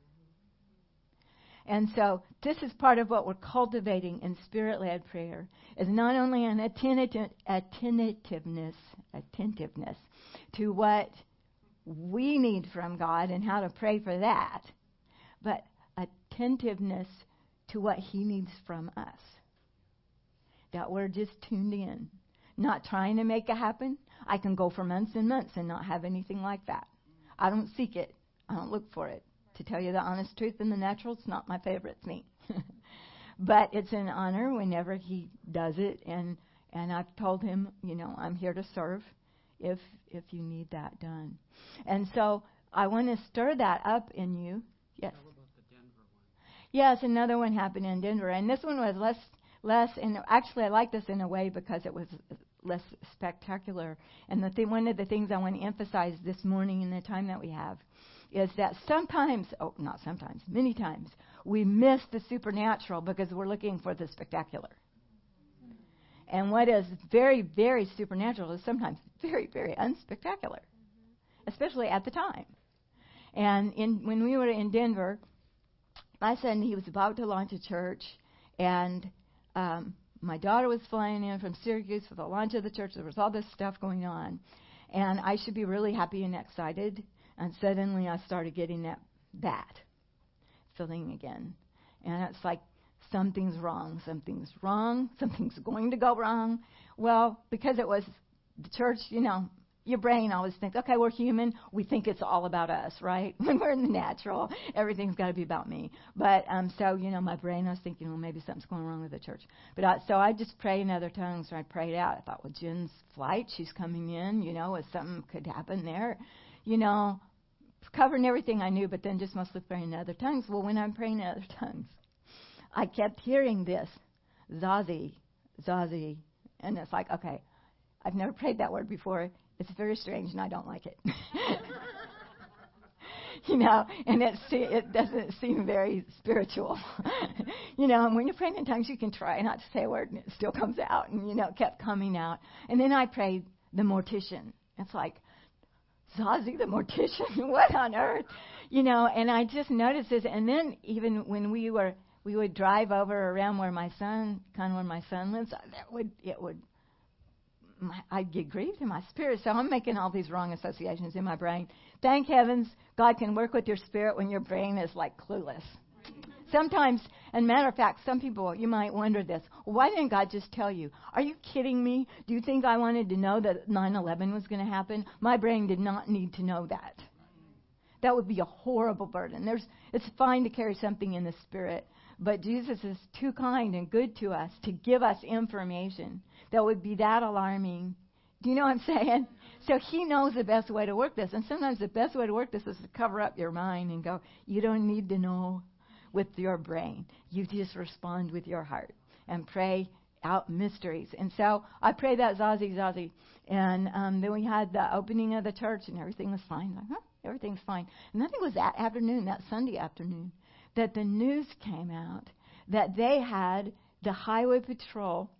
A: And so this is part of what we're cultivating in spirit-led prayer is not only an attentiveness, attentiveness to what we need from God and how to pray for that, but attentiveness to what He needs from us. That we're just tuned in, not trying to make it happen. I can go for months and months and not have anything like that. I don't seek it. I don't look for it. To tell you the honest truth in the natural, it's not my favorite thing. but it's an honor whenever he does it and and I've told him, you know, I'm here to serve if if you need that done. And so I want to stir that up in you. Yes. Yes, another one happened in Denver, and this one was less less. And actually, I like this in a way because it was less spectacular. And the thing, one of the things I want to emphasize this morning in the time that we have is that sometimes, oh, not sometimes, many times, we miss the supernatural because we're looking for the spectacular. And what is very, very supernatural is sometimes very, very unspectacular, especially at the time. And in, when we were in Denver, my son, he was about to launch a church, and um, my daughter was flying in from Syracuse for the launch of the church. There was all this stuff going on. And I should be really happy and excited and suddenly I started getting that that feeling again. And it's like something's wrong, something's wrong, something's going to go wrong. Well, because it was the church, you know, your brain always thinks, okay, we're human. We think it's all about us, right? When we're in the natural, everything's got to be about me. But um, so, you know, my brain, I was thinking, well, maybe something's going wrong with the church. But I, so I just prayed in other tongues. So I prayed out. I thought, well, Jen's flight, she's coming in. You know, if something could happen there, you know, covering everything I knew, but then just mostly praying in other tongues. Well, when I'm praying in other tongues, I kept hearing this, Zazi, Zazi, and it's like, okay, I've never prayed that word before. It's very strange, and I don't like it. you know, and it it doesn't seem very spiritual. you know, and when you're praying in tongues, you can try not to say a word, and it still comes out, and you know, it kept coming out. And then I prayed the mortician. It's like, Zazie the mortician. what on earth? You know, and I just noticed this. And then even when we were, we would drive over around where my son, kind of where my son lives, uh, that would, it would, my, I'd get grieved in my spirit. So I'm making all these wrong associations in my brain. Thank heavens God can work with your spirit when your brain is like clueless. Sometimes, and matter of fact, some people, you might wonder this. why didn't God just tell you? Are you kidding me? Do you think I wanted to know that 9 11 was going to happen? My brain did not need to know that. That would be a horrible burden. There's, it's fine to carry something in the spirit, but Jesus is too kind and good to us to give us information that would be that alarming. Do you know what I'm saying? So he knows the best way to work this. And sometimes the best way to work this is to cover up your mind and go, you don't need to know with your brain. You just respond with your heart and pray out mysteries. And so I prayed that Zazie Zazie. And um, then we had the opening of the church and everything was fine. Like, huh, everything's fine. And then it was that afternoon, that Sunday afternoon, that the news came out that they had, the highway patrol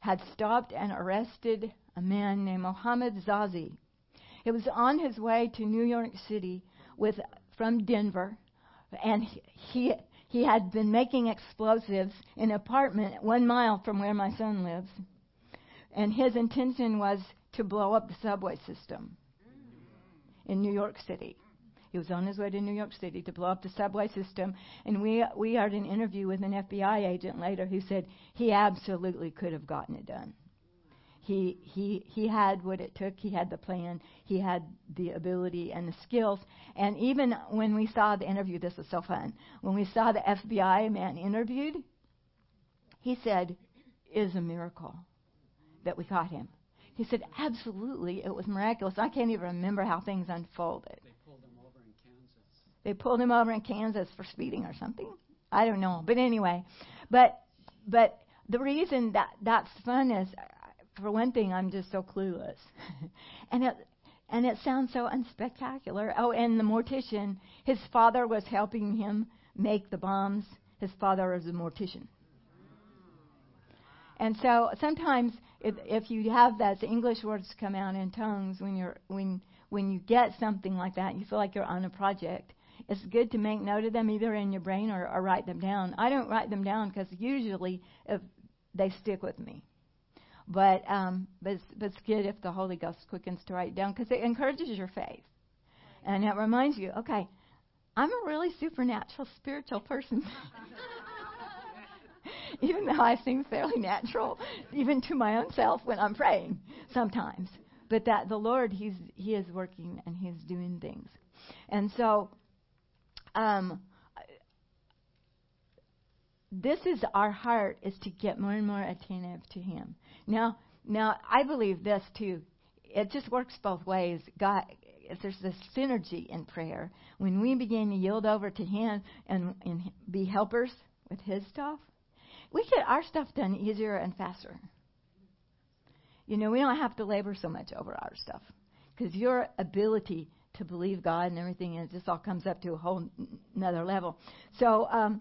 A: had stopped and arrested a man named Mohammed Zazi. It was on his way to New York City with from Denver, and he he had been making explosives in an apartment one mile from where my son lives. And his intention was to blow up the subway system in New York City. He was on his way to New York City to blow up the subway system. And we, we had an interview with an FBI agent later who said he absolutely could have gotten it done. He, he, he had what it took. He had the plan. He had the ability and the skills. And even when we saw the interview, this was so fun. When we saw the FBI man interviewed, he said, "It is a miracle that we caught him." He said, "Absolutely, it was miraculous." I can't even remember how things unfolded.
B: They pulled him over in Kansas.
A: They pulled him over in Kansas for speeding or something. I don't know, but anyway, but but the reason that that's fun is for one thing, I'm just so clueless. and it and it sounds so unspectacular. Oh, and the mortician, his father was helping him make the bombs. His father was a mortician. And so sometimes if, if you have that, the English words come out in tongues when you're when when you get something like that, you feel like you're on a project. it's good to make note of them either in your brain or, or write them down. I don't write them down because usually if they stick with me. But um, but it's, but it's good if the Holy Ghost quickens to write it down because it encourages your faith, and it reminds you, okay, I'm a really supernatural spiritual person. even though I seem fairly natural, even to my own self when I'm praying sometimes. But that the Lord, He's He is working and He's doing things, and so. Um, this is our heart is to get more and more attentive to Him. Now, now I believe this too. It just works both ways. God, there's this synergy in prayer when we begin to yield over to Him and, and be helpers with His stuff we get our stuff done easier and faster. You know, we don't have to labor so much over our stuff because your ability to believe God and everything, it just all comes up to a whole another level. So, um,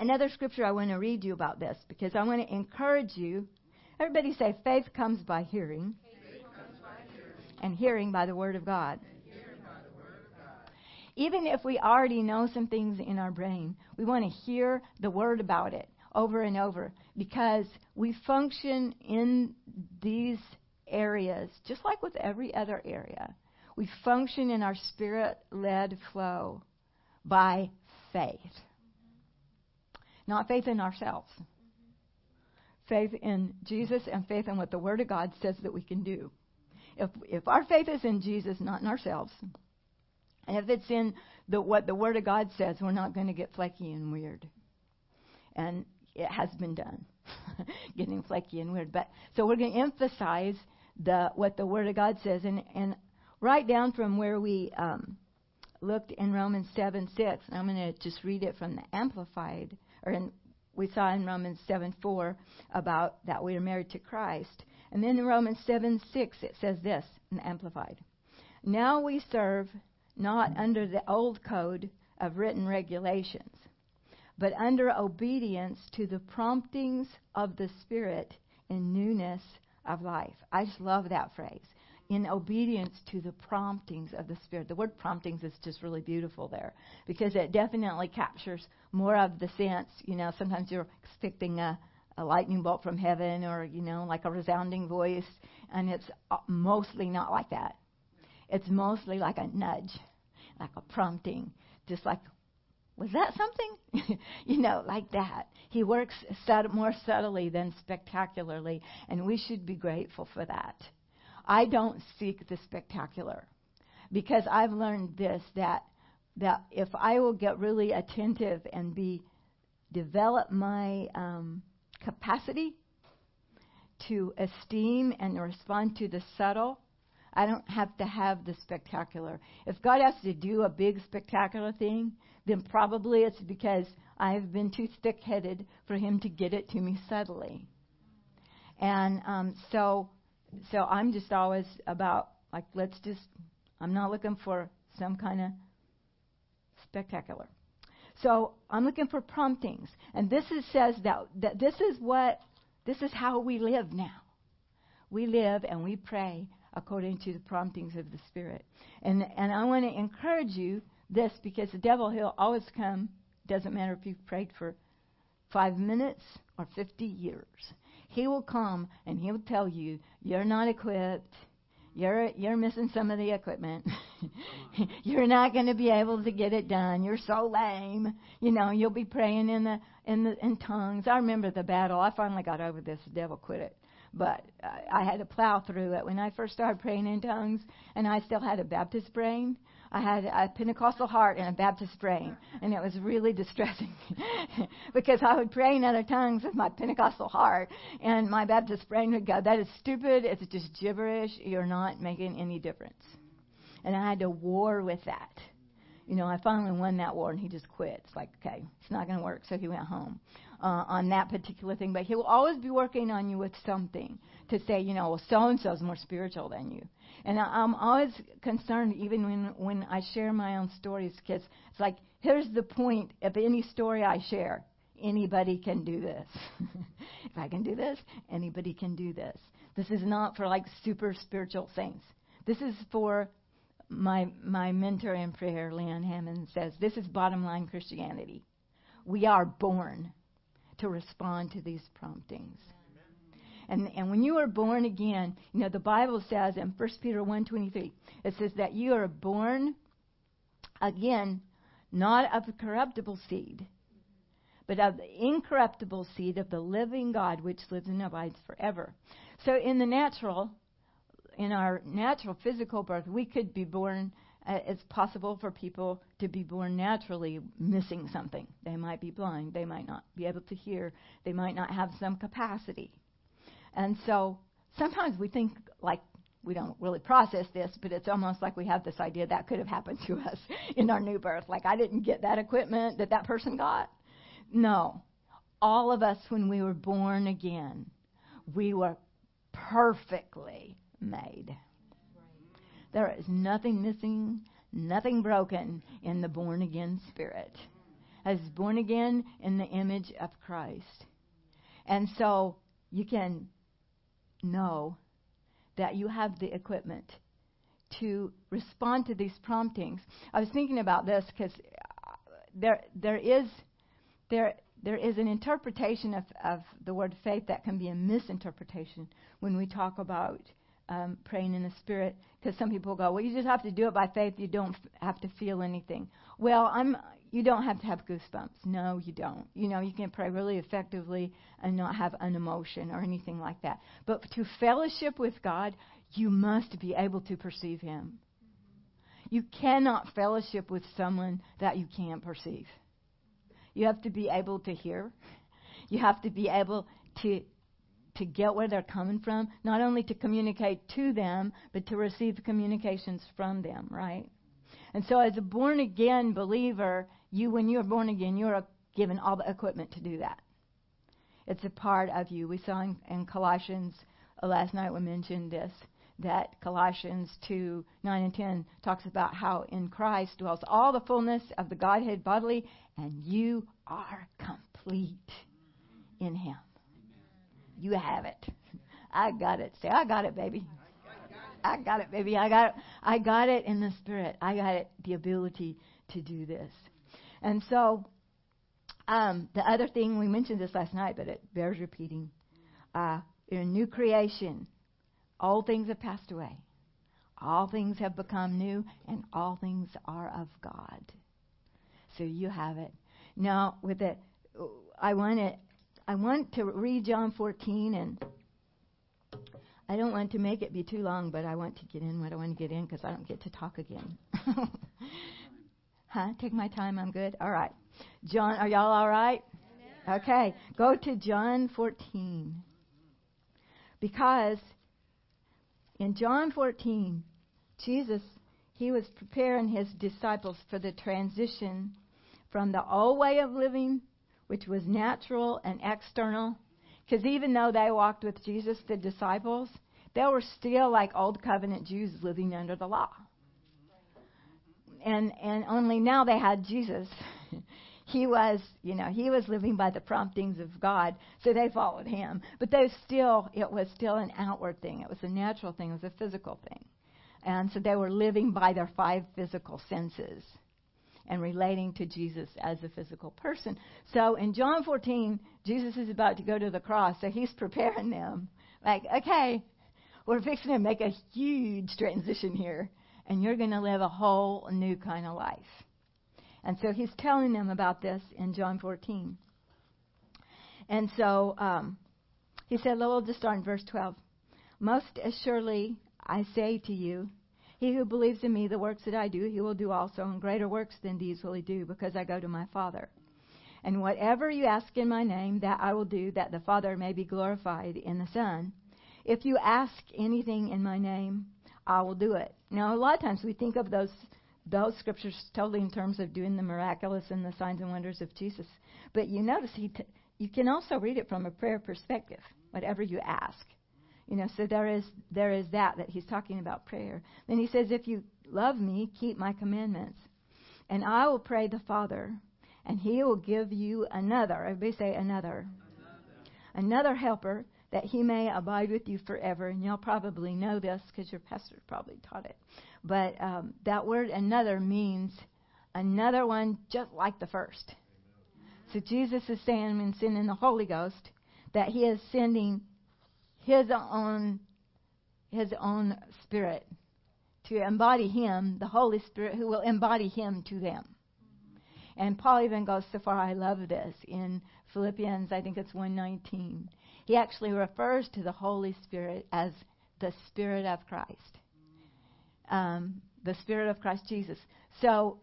A: another scripture I want to read you about this because I want to encourage you. Everybody say, faith comes by hearing,
C: comes by hearing
A: and hearing by the word of God. Even if we already know some things in our brain, we want to hear the word about it over and over because we function in these areas just like with every other area. We function in our spirit led flow by faith. Not faith in ourselves. Faith in Jesus and faith in what the Word of God says that we can do. If, if our faith is in Jesus, not in ourselves, and if it's in the, what the Word of God says, we're not going to get flaky and weird. And it has been done, getting flaky and weird. But so we're going to emphasize the what the Word of God says, and and right down from where we um, looked in Romans seven six. I'm going to just read it from the Amplified, or in, we saw in Romans seven four about that we are married to Christ, and then in Romans seven six it says this in Amplified. Now we serve not under the old code of written regulations but under obedience to the promptings of the Spirit in newness of life. I just love that phrase. In obedience to the promptings of the Spirit. The word promptings is just really beautiful there because it definitely captures more of the sense. You know, sometimes you're expecting a, a lightning bolt from heaven or, you know, like a resounding voice, and it's uh, mostly not like that. It's mostly like a nudge, like a prompting, just like was that something? you know, like that. He works more subtly than spectacularly, and we should be grateful for that. I don't seek the spectacular because I've learned this that that if I will get really attentive and be develop my um, capacity to esteem and respond to the subtle, I don't have to have the spectacular. If God has to do a big spectacular thing, then probably it's because I've been too thick headed for Him to get it to me subtly. And um, so, so I'm just always about like let's just. I'm not looking for some kind of spectacular. So I'm looking for promptings, and this is, says that that this is what this is how we live now. We live and we pray according to the promptings of the Spirit. And and I want to encourage you this because the devil he'll always come. Doesn't matter if you've prayed for five minutes or fifty years. He will come and he'll tell you you're not equipped. You're you're missing some of the equipment. you're not going to be able to get it done. You're so lame. You know, you'll be praying in the in the in tongues. I remember the battle. I finally got over this. The devil quit it but I had to plow through it. When I first started praying in tongues, and I still had a Baptist brain, I had a Pentecostal heart and a Baptist brain, and it was really distressing because I would pray in other tongues with my Pentecostal heart, and my Baptist brain would go, "That is stupid. It's just gibberish. You're not making any difference." And I had to war with that. You know, I finally won that war, and he just quit. It's like, okay, it's not going to work, so he went home uh, on that particular thing. But he will always be working on you with something to say, you know, well, so and is more spiritual than you. And I'm always concerned, even when when I share my own stories, kids. It's like here's the point of any story I share. Anybody can do this. if I can do this, anybody can do this. This is not for like super spiritual saints. This is for my my mentor in prayer, Leon Hammond, says this is bottom line Christianity. We are born to respond to these promptings. And and when you are born again, you know the Bible says in 1 Peter 1:23, it says that you are born again not of corruptible seed, but of the incorruptible seed of the living God which lives and abides forever. So in the natural, in our natural physical birth, we could be born. Uh, it's possible for people to be born naturally missing something. They might be blind. They might not be able to hear. They might not have some capacity. And so sometimes we think like we don't really process this, but it's almost like we have this idea that could have happened to us in our new birth. Like I didn't get that equipment that that person got. No. All of us, when we were born again, we were perfectly made. There is nothing missing, nothing broken in the born again spirit. As born again in the image of Christ. And so you can know that you have the equipment to respond to these promptings. I was thinking about this because there there is there there is an interpretation of, of the word faith that can be a misinterpretation when we talk about um, praying in the Spirit. Because some people go, well, you just have to do it by faith. You don't f- have to feel anything. Well, I'm. You don't have to have goosebumps. No, you don't. You know, you can pray really effectively and not have an emotion or anything like that. But to fellowship with God, you must be able to perceive Him. You cannot fellowship with someone that you can't perceive. You have to be able to hear. You have to be able to to get where they're coming from, not only to communicate to them, but to receive communications from them, right? And so as a born again believer, you when you're born again, you're given all the equipment to do that. It's a part of you. We saw in, in Colossians uh, last night we mentioned this that Colossians 2 9 and 10 talks about how in Christ dwells all the fullness of the Godhead bodily, and you are complete in Him. You have it. I got it. Say, I got it, baby. I got it, baby. I got it. I got it in the spirit. I got it, the ability to do this. And so, um, the other thing we mentioned this last night, but it bears repeating. Uh, in a new creation, all things have passed away. All things have become new, and all things are of God. So you have it. Now, with it, I want it. I want to read John 14, and I don't want to make it be too long, but I want to get in what I want to get in because I don't get to talk again. huh? Take my time. I'm good. All right. John, are y'all all right? Okay. Go to John 14. Because in John 14, Jesus, he was preparing his disciples for the transition from the old way of living, which was natural and external. Because even though they walked with Jesus, the disciples, they were still like old covenant Jews living under the law. And and only now they had Jesus. he was, you know, he was living by the promptings of God, so they followed him. But they still, it was still an outward thing. It was a natural thing. It was a physical thing. And so they were living by their five physical senses and relating to Jesus as a physical person. So in John 14, Jesus is about to go to the cross, so he's preparing them. Like, okay, we're fixing to make a huge transition here, and you're going to live a whole new kind of life. And so he's telling them about this in John 14. And so um, he said, we'll just start in verse 12. Most assuredly, I say to you, he who believes in me, the works that I do, he will do also, and greater works than these will he do, because I go to my Father. And whatever you ask in my name, that I will do, that the Father may be glorified in the Son. If you ask anything in my name, I will do it. Now, a lot of times we think of those those scriptures totally in terms of doing the miraculous and the signs and wonders of Jesus. But you notice he t- you can also read it from a prayer perspective, whatever you ask. You know, so there is there is that that he's talking about prayer. Then he says, "If you love me, keep my commandments, and I will pray the Father, and He will give you another." Everybody say another. Another, another helper that he may abide with you forever. And you'll probably know this because your pastor probably taught it. But um, that word another means another one just like the first. So Jesus is saying in sending the Holy Ghost that he is sending his own his own spirit to embody him, the Holy Spirit who will embody him to them. And Paul even goes so far, I love this, in Philippians, I think it's 119. He actually refers to the Holy Spirit as the Spirit of Christ. Um, the Spirit of Christ Jesus. So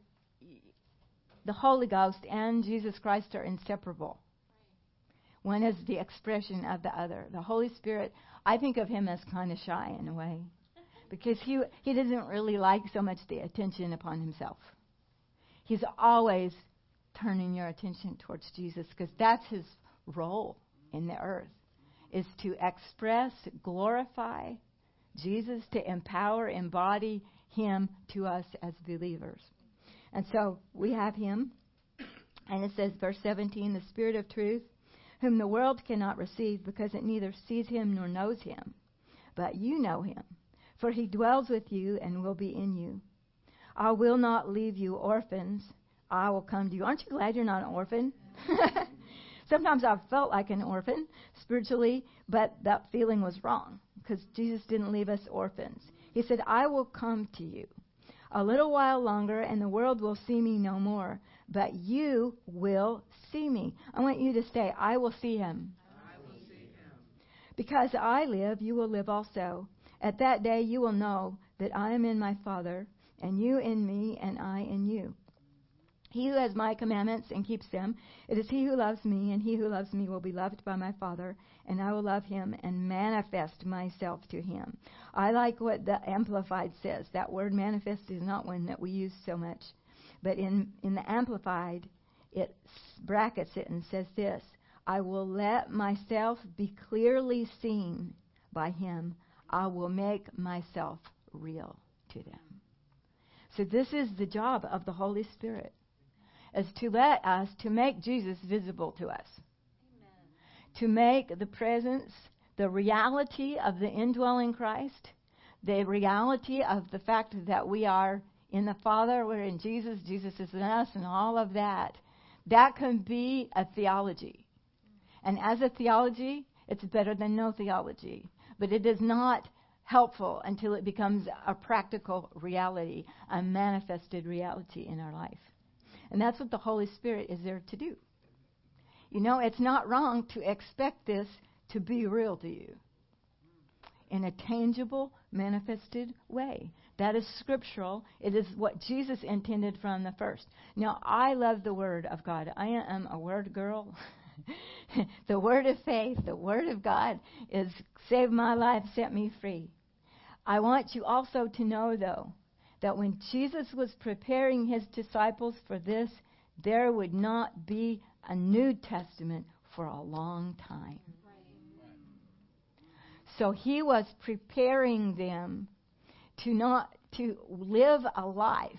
A: the Holy Ghost and Jesus Christ are inseparable. One is the expression of the other. The Holy Spirit, I think of him as kind of shy in a way because he, he doesn't really like so much the attention upon himself. He's always turning your attention towards Jesus because that's his role in the earth is to express, glorify Jesus, to empower, embody him to us as believers. And so we have him, and it says, verse 17, the Spirit of truth, whom the world cannot receive because it neither sees him nor knows him. But you know him, for he dwells with you and will be in you. I will not leave you orphans. I will come to you. Aren't you glad you're not an orphan? Sometimes I've felt like an orphan spiritually, but that feeling was wrong because Jesus didn't leave us orphans. He said, I will come to you. A little while longer, and the world will see me no more, but you will see me. I want you to say, I will see him.
C: I will see him.
A: Because I live, you will live also. At that day, you will know that I am in my Father, and you in me, and I in you. He who has my commandments and keeps them, it is he who loves me, and he who loves me will be loved by my Father, and I will love him and manifest myself to him. I like what the Amplified says. That word manifest is not one that we use so much. But in, in the Amplified, it brackets it and says this I will let myself be clearly seen by him. I will make myself real to them. So, this is the job of the Holy Spirit is to let us to make Jesus visible to us. Amen. To make the presence, the reality of the indwelling Christ, the reality of the fact that we are in the Father, we're in Jesus, Jesus is in us, and all of that. That can be a theology. And as a theology, it's better than no theology. But it is not helpful until it becomes a practical reality, a manifested reality in our life. And that's what the Holy Spirit is there to do. You know, it's not wrong to expect this to be real to you in a tangible, manifested way. That is scriptural. It is what Jesus intended from the first. Now, I love the Word of God. I am a Word girl. the Word of faith, the Word of God, is saved my life, set me free. I want you also to know, though, that when Jesus was preparing his disciples for this, there would not be a New Testament for a long time. So he was preparing them to not to live a life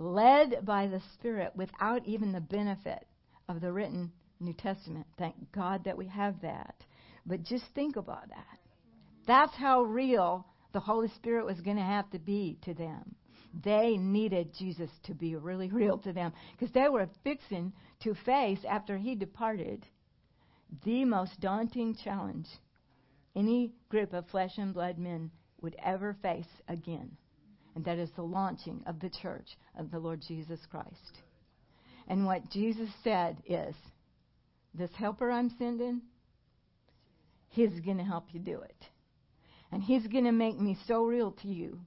A: led by the Spirit without even the benefit of the written New Testament. Thank God that we have that. But just think about that. That's how real the Holy Spirit was going to have to be to them. They needed Jesus to be really real to them because they were fixing to face, after he departed, the most daunting challenge any group of flesh and blood men would ever face again. And that is the launching of the church of the Lord Jesus Christ. And what Jesus said is, This helper I'm sending, he's going to help you do it. And He's going to make me so real to you.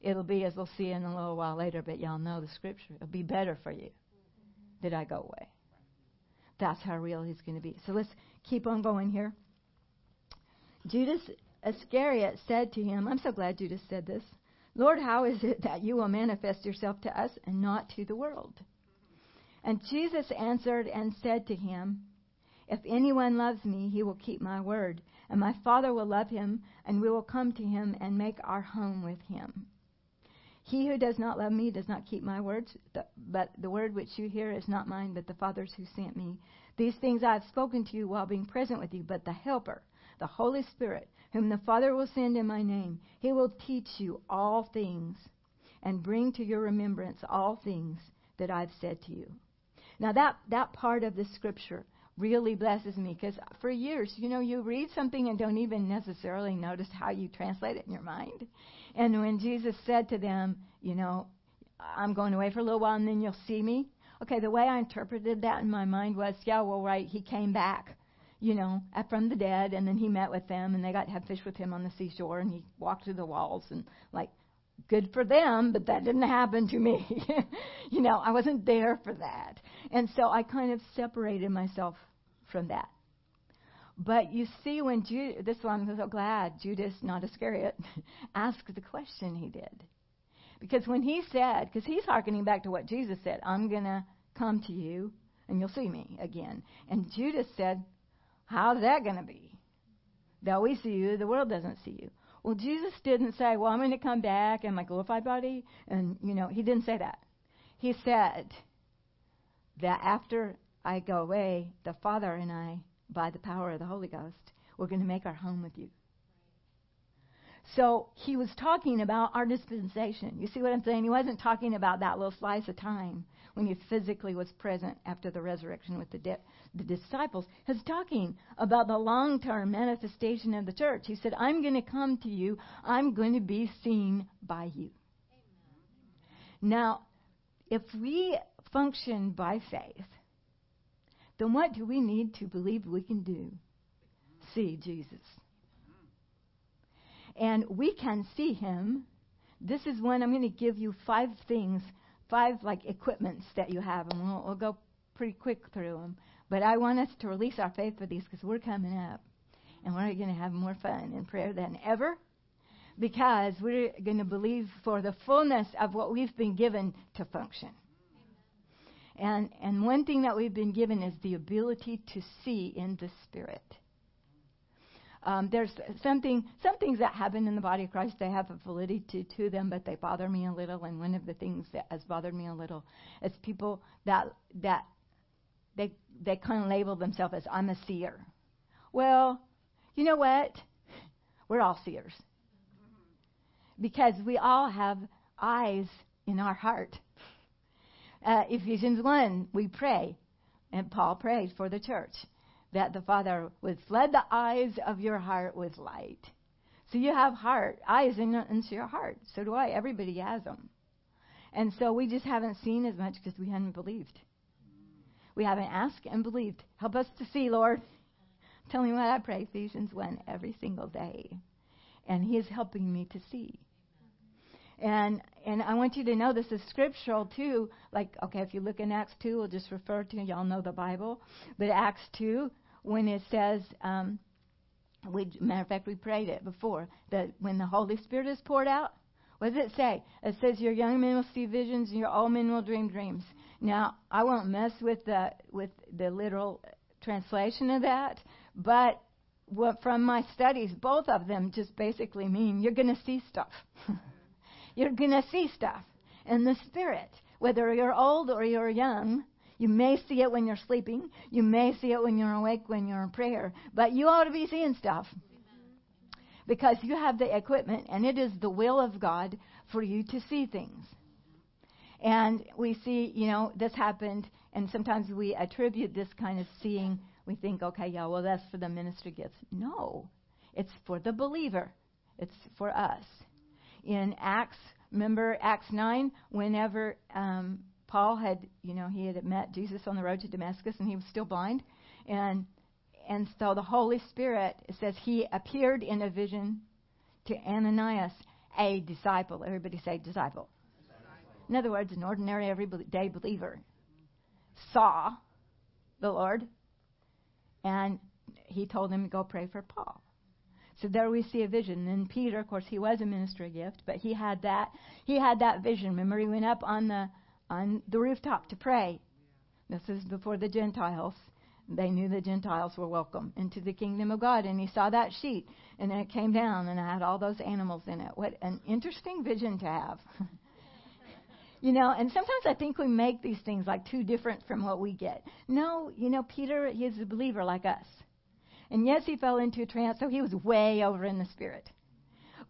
A: It'll be, as we'll see in a little while later, but y'all know the scripture. It'll be better for you that I go away. That's how real He's going to be. So let's keep on going here. Judas Iscariot said to him, I'm so glad Judas said this. Lord, how is it that you will manifest yourself to us and not to the world? And Jesus answered and said to him, If anyone loves me, he will keep my word, and my Father will love him, and we will come to him and make our home with him. He who does not love me does not keep my words, but the word which you hear is not mine, but the Father's who sent me. These things I have spoken to you while being present with you, but the Helper, the Holy Spirit, whom the Father will send in my name. He will teach you all things and bring to your remembrance all things that I've said to you. Now, that, that part of the scripture really blesses me because for years, you know, you read something and don't even necessarily notice how you translate it in your mind. And when Jesus said to them, you know, I'm going away for a little while and then you'll see me. Okay, the way I interpreted that in my mind was, yeah, well, right, he came back, you know, from the dead, and then he met with them, and they got to have fish with him on the seashore, and he walked through the walls, and like, good for them, but that didn't happen to me. you know, I wasn't there for that. And so I kind of separated myself from that. But you see, when Judas, this one, I'm so glad Judas, not Iscariot, asked the question he did. Because when he said, because he's hearkening back to what Jesus said, I'm going to come to you and you'll see me again. And Judas said, How's that going to be? Though we see you, the world doesn't see you. Well, Jesus didn't say, Well, I'm going to come back in my glorified body. And, you know, he didn't say that. He said that after I go away, the Father and I, by the power of the Holy Ghost, we're going to make our home with you. So he was talking about our dispensation. You see what I'm saying? He wasn't talking about that little slice of time when he physically was present after the resurrection with the, the disciples. He's talking about the long term manifestation of the church. He said, I'm going to come to you, I'm going to be seen by you. Amen. Now, if we function by faith, then what do we need to believe we can do? See Jesus. And we can see him. This is when I'm going to give you five things, five like equipments that you have, and we'll, we'll go pretty quick through them. But I want us to release our faith for these because we're coming up. And we're going to have more fun in prayer than ever because we're going to believe for the fullness of what we've been given to function. And, and one thing that we've been given is the ability to see in the Spirit. Um, there's something, some things that happen in the body of Christ, they have a validity to, them, but they bother me a little. And one of the things that has bothered me a little is people that, that they, they kind of label themselves as, I'm a seer. Well, you know what? We're all seers. Because we all have eyes in our heart. Uh, Ephesians 1, we pray, and Paul prays for the church that the Father would flood the eyes of your heart with light. So you have heart, eyes in, into your heart. So do I. Everybody has them. And so we just haven't seen as much because we haven't believed. We haven't asked and believed. Help us to see, Lord. Tell me what I pray, Ephesians 1, every single day. And He is helping me to see. And and I want you to know this is scriptural too. Like, okay, if you look in Acts 2, we'll just refer to y'all know the Bible. But Acts 2, when it says, um, we, matter of fact, we prayed it before, that when the Holy Spirit is poured out, what does it say? It says your young men will see visions and your old men will dream dreams. Now, I won't mess with the with the literal translation of that, but what, from my studies, both of them just basically mean you're going to see stuff. you're going to see stuff in the spirit, whether you're old or you're young. You may see it when you're sleeping. You may see it when you're awake, when you're in prayer. But you ought to be seeing stuff. Because you have the equipment, and it is the will of God for you to see things. And we see, you know, this happened, and sometimes we attribute this kind of seeing. We think, okay, yeah, well, that's for the ministry gifts. No, it's for the believer, it's for us. In Acts, remember Acts 9, whenever um, Paul had, you know, he had met Jesus on the road to Damascus and he was still blind. And and so the Holy Spirit it says he appeared in a vision to Ananias, a disciple. Everybody say disciple. disciple. In other words, an ordinary everyday believer saw the Lord and he told him to go pray for Paul. So there we see a vision. And Peter, of course, he was a ministry gift, but he had that he had that vision. Remember, he went up on the on the rooftop to pray. This is before the Gentiles. They knew the Gentiles were welcome into the kingdom of God. And he saw that sheet, and then it came down, and it had all those animals in it. What an interesting vision to have. you know, and sometimes I think we make these things like too different from what we get. No, you know, Peter, he's a believer like us. And yes, he fell into a trance, so he was way over in the spirit.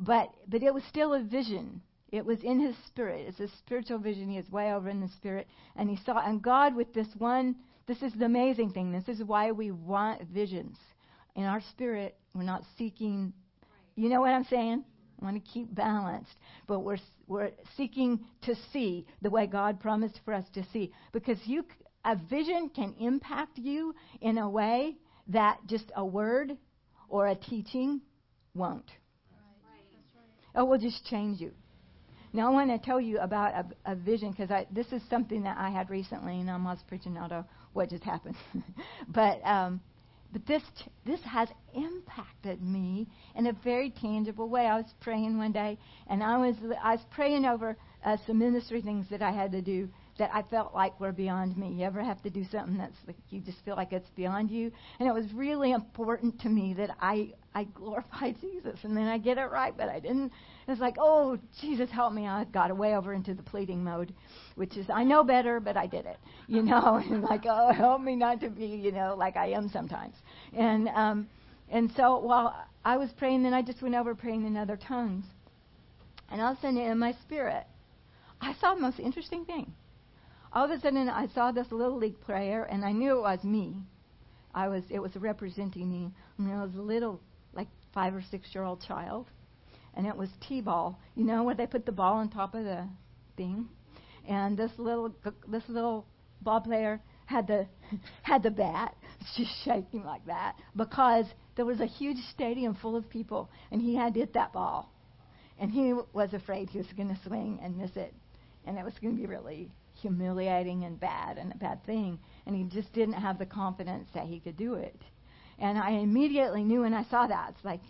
A: But but it was still a vision. It was in his spirit. It's a spiritual vision. He is way over in the spirit, and he saw. And God, with this one, this is the amazing thing. This is why we want visions in our spirit. We're not seeking. You know what I'm saying? I want to keep balanced, but we're we're seeking to see the way God promised for us to see. Because you, a vision can impact you in a way that just a word or a teaching won't. It oh, will just change you. Now I want to tell you about a, a vision because this is something that I had recently, and I was preaching out of what just happened. but um, but this this has impacted me in a very tangible way. I was praying one day, and I was I was praying over uh, some ministry things that I had to do that I felt like were beyond me. You ever have to do something that's like you just feel like it's beyond you? And it was really important to me that I I glorify Jesus, and then I get it right, but I didn't. It's like, oh Jesus, help me! I got away over into the pleading mode, which is I know better, but I did it, you know, and like, oh help me not to be, you know, like I am sometimes. And um, and so while I was praying, then I just went over praying in other tongues, and all of a sudden in my spirit, I saw the most interesting thing all of a sudden I saw this little league player, and I knew it was me. I was it was representing me. And I was a little like five or six year old child, and it was t-ball. You know where they put the ball on top of the thing, and this little this little ball player had the had the bat just shaking like that because there was a huge stadium full of people, and he had to hit that ball, and he was afraid he was going to swing and miss it, and it was going to be really humiliating and bad and a bad thing. And he just didn't have the confidence that he could do it. And I immediately knew when I saw that, it's like,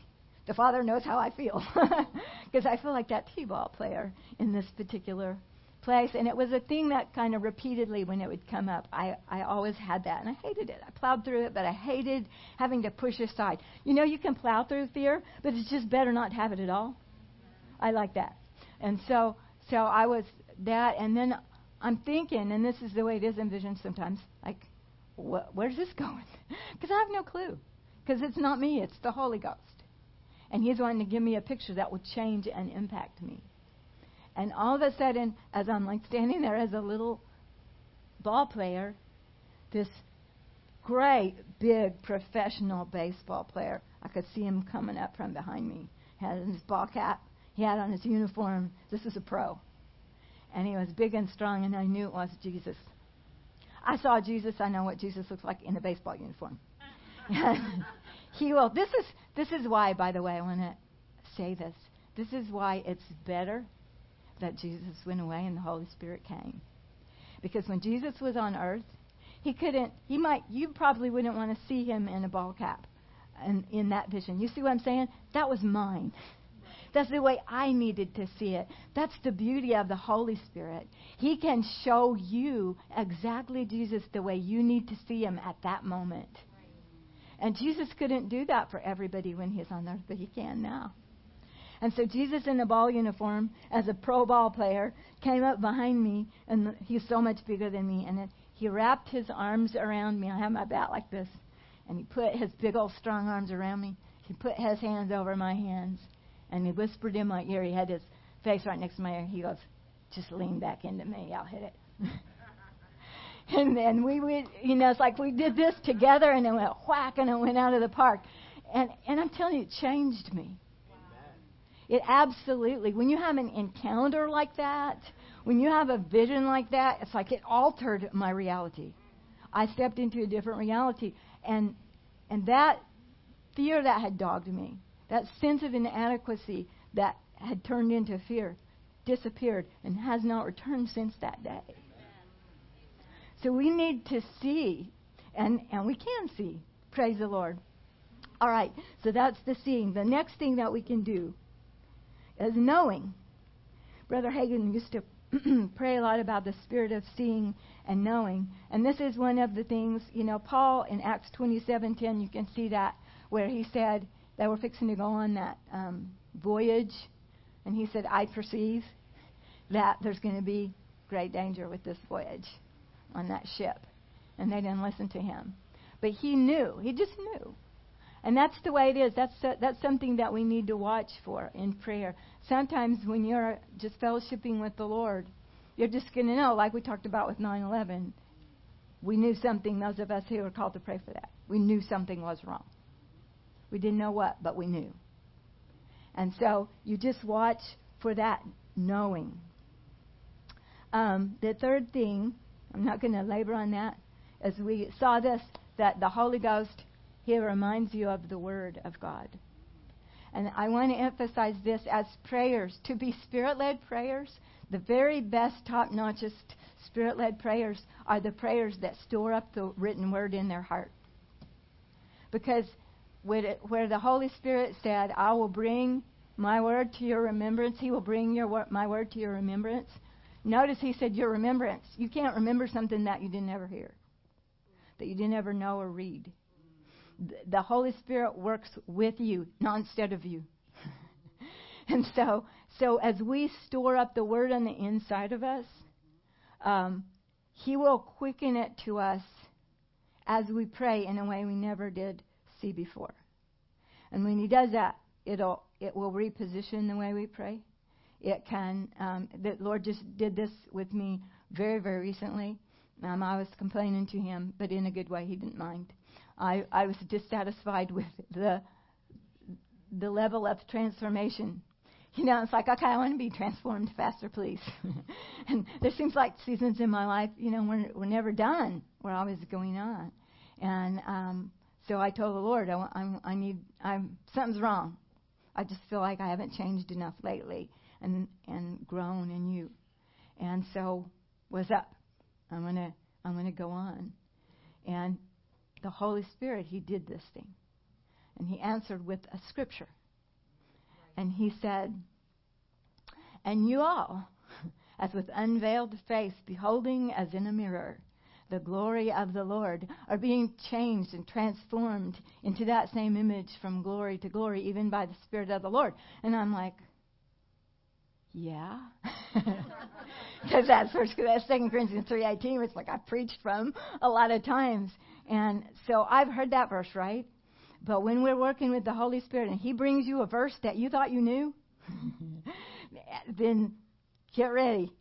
A: the Father knows how I feel. Because I feel like that T ball player in this particular place. And it was a thing that kind of repeatedly, when it would come up, I, I always had that. And I hated it. I plowed through it, but I hated having to push aside. You know, you can plow through fear, but it's just better not have it at all. I like that. And so, so I was that. And then I'm thinking, and this is the way it is in vision sometimes, like, wh- where's this going? Because I have no clue. Because it's not me, it's the Holy Ghost. And He's wanting to give me a picture that will change and impact me. And all of a sudden, as I'm like standing there as a little ball player, this great, big, professional baseball player, I could see him coming up from behind me. He had his ball cap, he had on his uniform. This is a pro and he was big and strong, and I knew it was Jesus. I saw Jesus. I know what Jesus looks like in a baseball uniform. he will. This is this is why, by the way, I want to say this. This is why it's better that Jesus went away and the Holy Spirit came, because when Jesus was on earth, he couldn't. He might. You probably wouldn't want to see him in a ball cap, and in that vision. You see what I'm saying? That was mine. That's the way I needed to see it. That's the beauty of the Holy Spirit. He can show you exactly Jesus the way you need to see him at that moment. And Jesus couldn't do that for everybody when he's on earth, but he can now. And so Jesus in a ball uniform as a pro ball player came up behind me, and he's so much bigger than me. And he wrapped his arms around me. I have my bat like this, and he put his big old strong arms around me. He put his hands over my hands, and he whispered in my ear. He had his face right next to my ear. He goes, "Just lean back into me. I'll hit it." and then we would, you know, it's like we did this together, and it went whack, and it went out of the park. And and I'm telling you, it changed me. It absolutely. When you have an encounter like that, when you have a vision like that, it's like it altered my reality. I stepped into a different reality, and and that fear that had dogged me that sense of inadequacy that had turned into fear disappeared and has not returned since that day. So we need to see, and, and we can see. Praise the Lord. All right, so that's the seeing. The next thing that we can do is knowing. Brother Hagin used to pray a lot about the spirit of seeing and knowing. And this is one of the things, you know, Paul in Acts 27:10, you can see that where he said, they were fixing to go on that um, voyage, and he said, I perceive that there's going to be great danger with this voyage on that ship. And they didn't listen to him. But he knew, he just knew. And that's the way it is. That's that's something that we need to watch for in prayer. Sometimes when you're just fellowshipping with the Lord, you're just going to know, like we talked about with 9/11. We knew something. Those of us who were called to pray for that, we knew something was wrong. We didn't know what, but we knew. And so you just watch for that knowing. Um, the third thing, I'm not going to labor on that, as we saw this, that the Holy Ghost here reminds you of the Word of God. And I want to emphasize this as prayers, to be spirit led prayers, the very best, top notchest spirit led prayers are the prayers that store up the written Word in their heart. Because where the Holy Spirit said, I will bring my word to your remembrance, He will bring your my word to your remembrance. Notice He said, Your remembrance. You can't remember something that you didn't ever hear, that you didn't ever know or read the Holy Spirit works with you, not instead of you. and so, so as we store up the Word on the inside of us, um, He will quicken it to us as we pray in a way we never did see before. And when He does that, it'll it will reposition the way we pray. It can. Um, the Lord just did this with me very, very recently. Um, I was complaining to Him, but in a good way. He didn't mind. I, I was dissatisfied with the the level of transformation. You know, it's like, okay, I want to be transformed faster, please. and there seems like seasons in my life, you know, we're, we're never done. We're always going on. And um, so I told the Lord, I, I'm, I need, I'm, something's wrong. I just feel like I haven't changed enough lately and, and grown in you. And so, what's up? I'm going to, I'm going to go on. And the Holy Spirit, He did this thing. And He answered with a scripture. And He said, And you all, as with unveiled face, beholding as in a mirror the glory of the Lord, are being changed and transformed into that same image from glory to glory, even by the Spirit of the Lord. And I'm like, yeah. Because that's first that's Second Corinthians three eighteen, which like I preached from a lot of times. And so I've heard that verse, right? But when we're working with the Holy Spirit and He brings you a verse that you thought you knew, then get ready.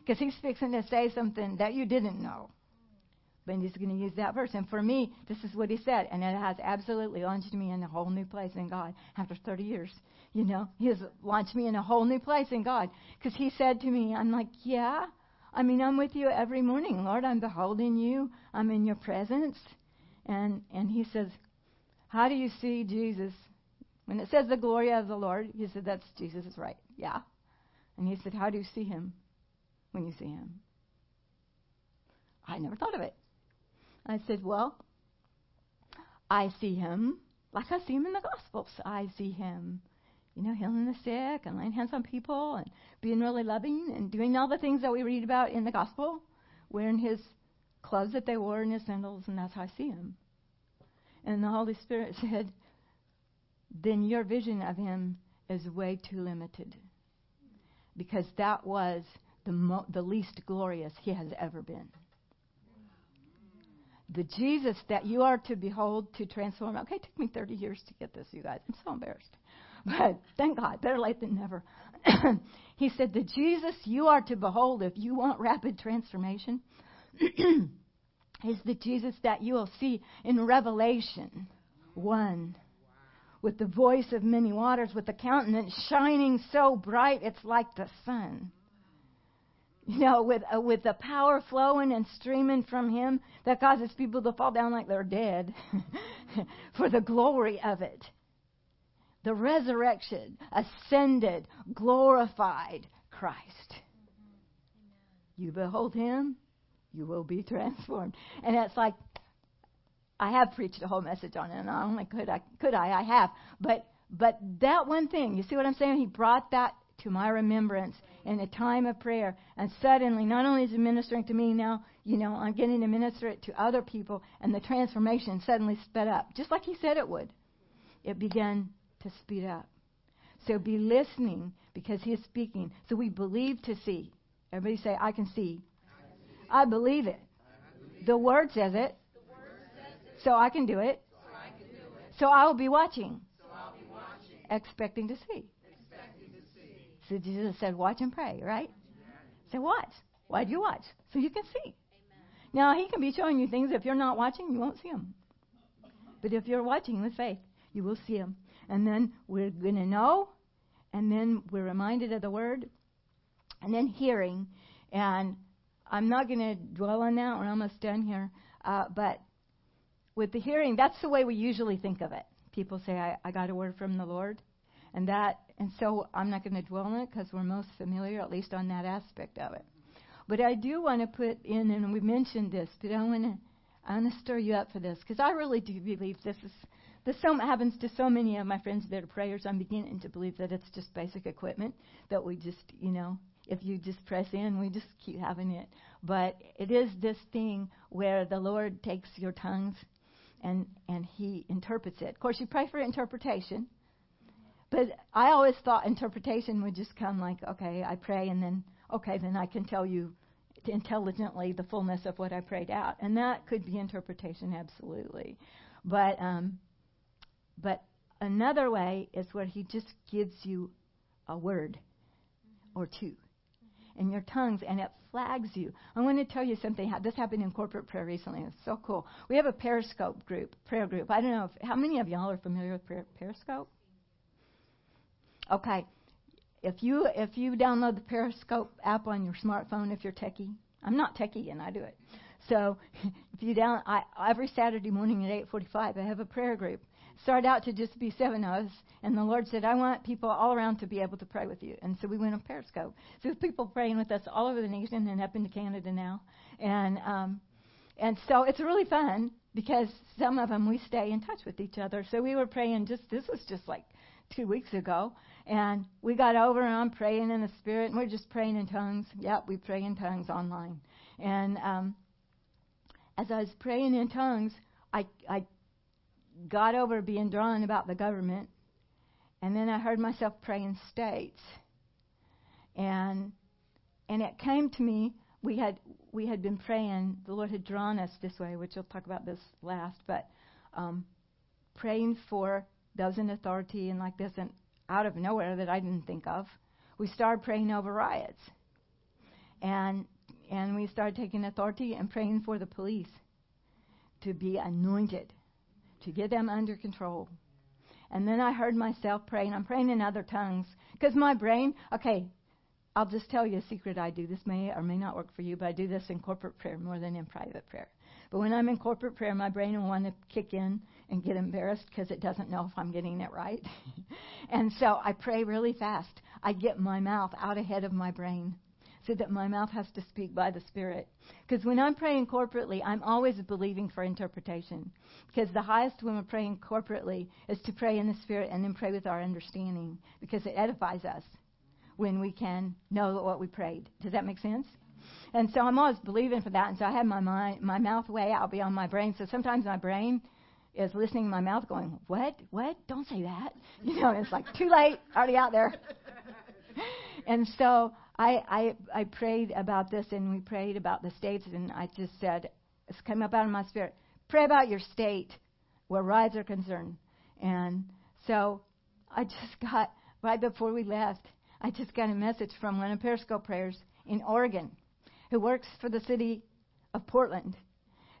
A: Because He's fixing to say something that you didn't know. But He's going to use that verse. And for me, this is what He said. And it has absolutely launched me in a whole new place in God after 30 years. You know, He has launched me in a whole new place in God. Because He said to me, I'm like, yeah. I mean, I'm with you every morning, Lord. I'm beholding you. I'm in your presence. And and he says, How do you see Jesus? When it says the glory of the Lord, he said, That's Jesus right. Yeah. And he said, How do you see him when you see him? I never thought of it. I said, Well, I see him like I see him in the Gospels. I see him you know, healing the sick and laying hands on people and being really loving and doing all the things that we read about in the gospel, wearing his clothes that they wore and his sandals, and that's how I see him. And the Holy Spirit said, then your vision of him is way too limited. Because that was the, mo- the least glorious he has ever been. The Jesus that you are to behold to transform. Okay, it took me 30 years to get this, you guys. I'm so embarrassed. But thank God, better late than never. he said, The Jesus you are to behold if you want rapid transformation is the Jesus that you will see in Revelation 1 with the voice of many waters, with the countenance shining so bright it's like the sun. You know, with uh, with the power flowing and streaming from him that causes people to fall down like they're dead for the glory of it the resurrection, ascended, glorified Christ. You behold him, you will be transformed. And it's like I have preached a whole message on it, and I only could I could I I have, but but that one thing, you see what I'm saying? He brought that to my remembrance in a time of prayer, and suddenly, not only is it ministering to me now, you know, I'm getting to minister it to other people, and the transformation suddenly sped up, just like he said it would. It began to speed up. So be listening because he is speaking. So we believe to see. Everybody say, I can see. I believe it. The word says it. So I can do it. So I will be watching,
C: So I'll be watching,
A: expecting to see.
C: Expecting to see.
A: So Jesus said, watch and pray, right? So watch. Why do you watch? So you can see. Now, he can be showing you things. If you're not watching, you won't see them. But if you're watching with faith, you will see them. And then we're going to know, and then we're reminded of the word, and then hearing. And I'm not going to dwell on that. We're almost done here. Uh, but with the hearing, that's the way we usually think of it. People say, I, I got a word from the Lord. And that, and so I'm not going to dwell on it because we're most familiar, at least on that aspect of it. But I do want to put in, and we mentioned this, but I want to, I want to stir you up for this because I really do believe this is, this so happens to so many of my friends that are prayers. I'm beginning to believe that it's just basic equipment that we just, you know, if you just press in, we just keep having it. But it is this thing where the Lord takes your tongues and and He interprets it. Of course, you pray for interpretation. But I always thought interpretation would just come like, okay, I pray and then, okay, then I can tell you intelligently the fullness of what I prayed out. And that could be interpretation, absolutely. But, um, but another way is where he just gives you a word or two in your tongues and it flags you. I want to tell you something. This happened in corporate prayer recently. It's so cool. We have a Periscope group, prayer group. I don't know if, how many of y'all are familiar with Periscope? Okay. If you if you download the Periscope app on your smartphone, if you're techie, I'm not techie and I do it. So if you down, I, every Saturday morning at 8:45, I have a prayer group. Started out to just be seven of us, and the Lord said, "I want people all around to be able to pray with you." And so we went on Periscope. So people praying with us all over the nation and up into Canada now, and um, and so it's really fun because some of them we stay in touch with each other. So we were praying just this was just like two weeks ago, and we got over and I'm praying in the Spirit, and we're just praying in tongues. Yep, we pray in tongues online. And um, as I was praying in tongues, I, I got over being drawn about the government, and then I heard myself praying states. And and it came to me. We had we had been praying. The Lord had drawn us this way, which we'll talk about this last. But um, praying for those in authority and like this, and out of nowhere that I didn't think of, we started praying over riots. And and we started taking authority and praying for the police to be anointed, to get them under control. And then I heard myself praying. I'm praying in other tongues because my brain, okay, I'll just tell you a secret I do. This may or may not work for you, but I do this in corporate prayer more than in private prayer. But when I'm in corporate prayer, my brain will want to kick in and get embarrassed because it doesn't know if I'm getting it right. and so I pray really fast. I get my mouth out ahead of my brain so that my mouth has to speak by the Spirit. Because when I'm praying corporately, I'm always believing for interpretation. Because the highest when we're praying corporately is to pray in the Spirit and then pray with our understanding because it edifies us when we can know what we prayed. Does that make sense? And so I'm always believing for that. And so I have my mind, my mouth way out beyond my brain. So sometimes my brain is listening to my mouth going, What? What? Don't say that. You know, it's like too late, already out there. and so I, I I prayed about this and we prayed about the states and I just said it's come up out of my spirit. Pray about your state where riots are concerned. And so I just got right before we left, I just got a message from one of Periscope prayers in Oregon who works for the city of Portland,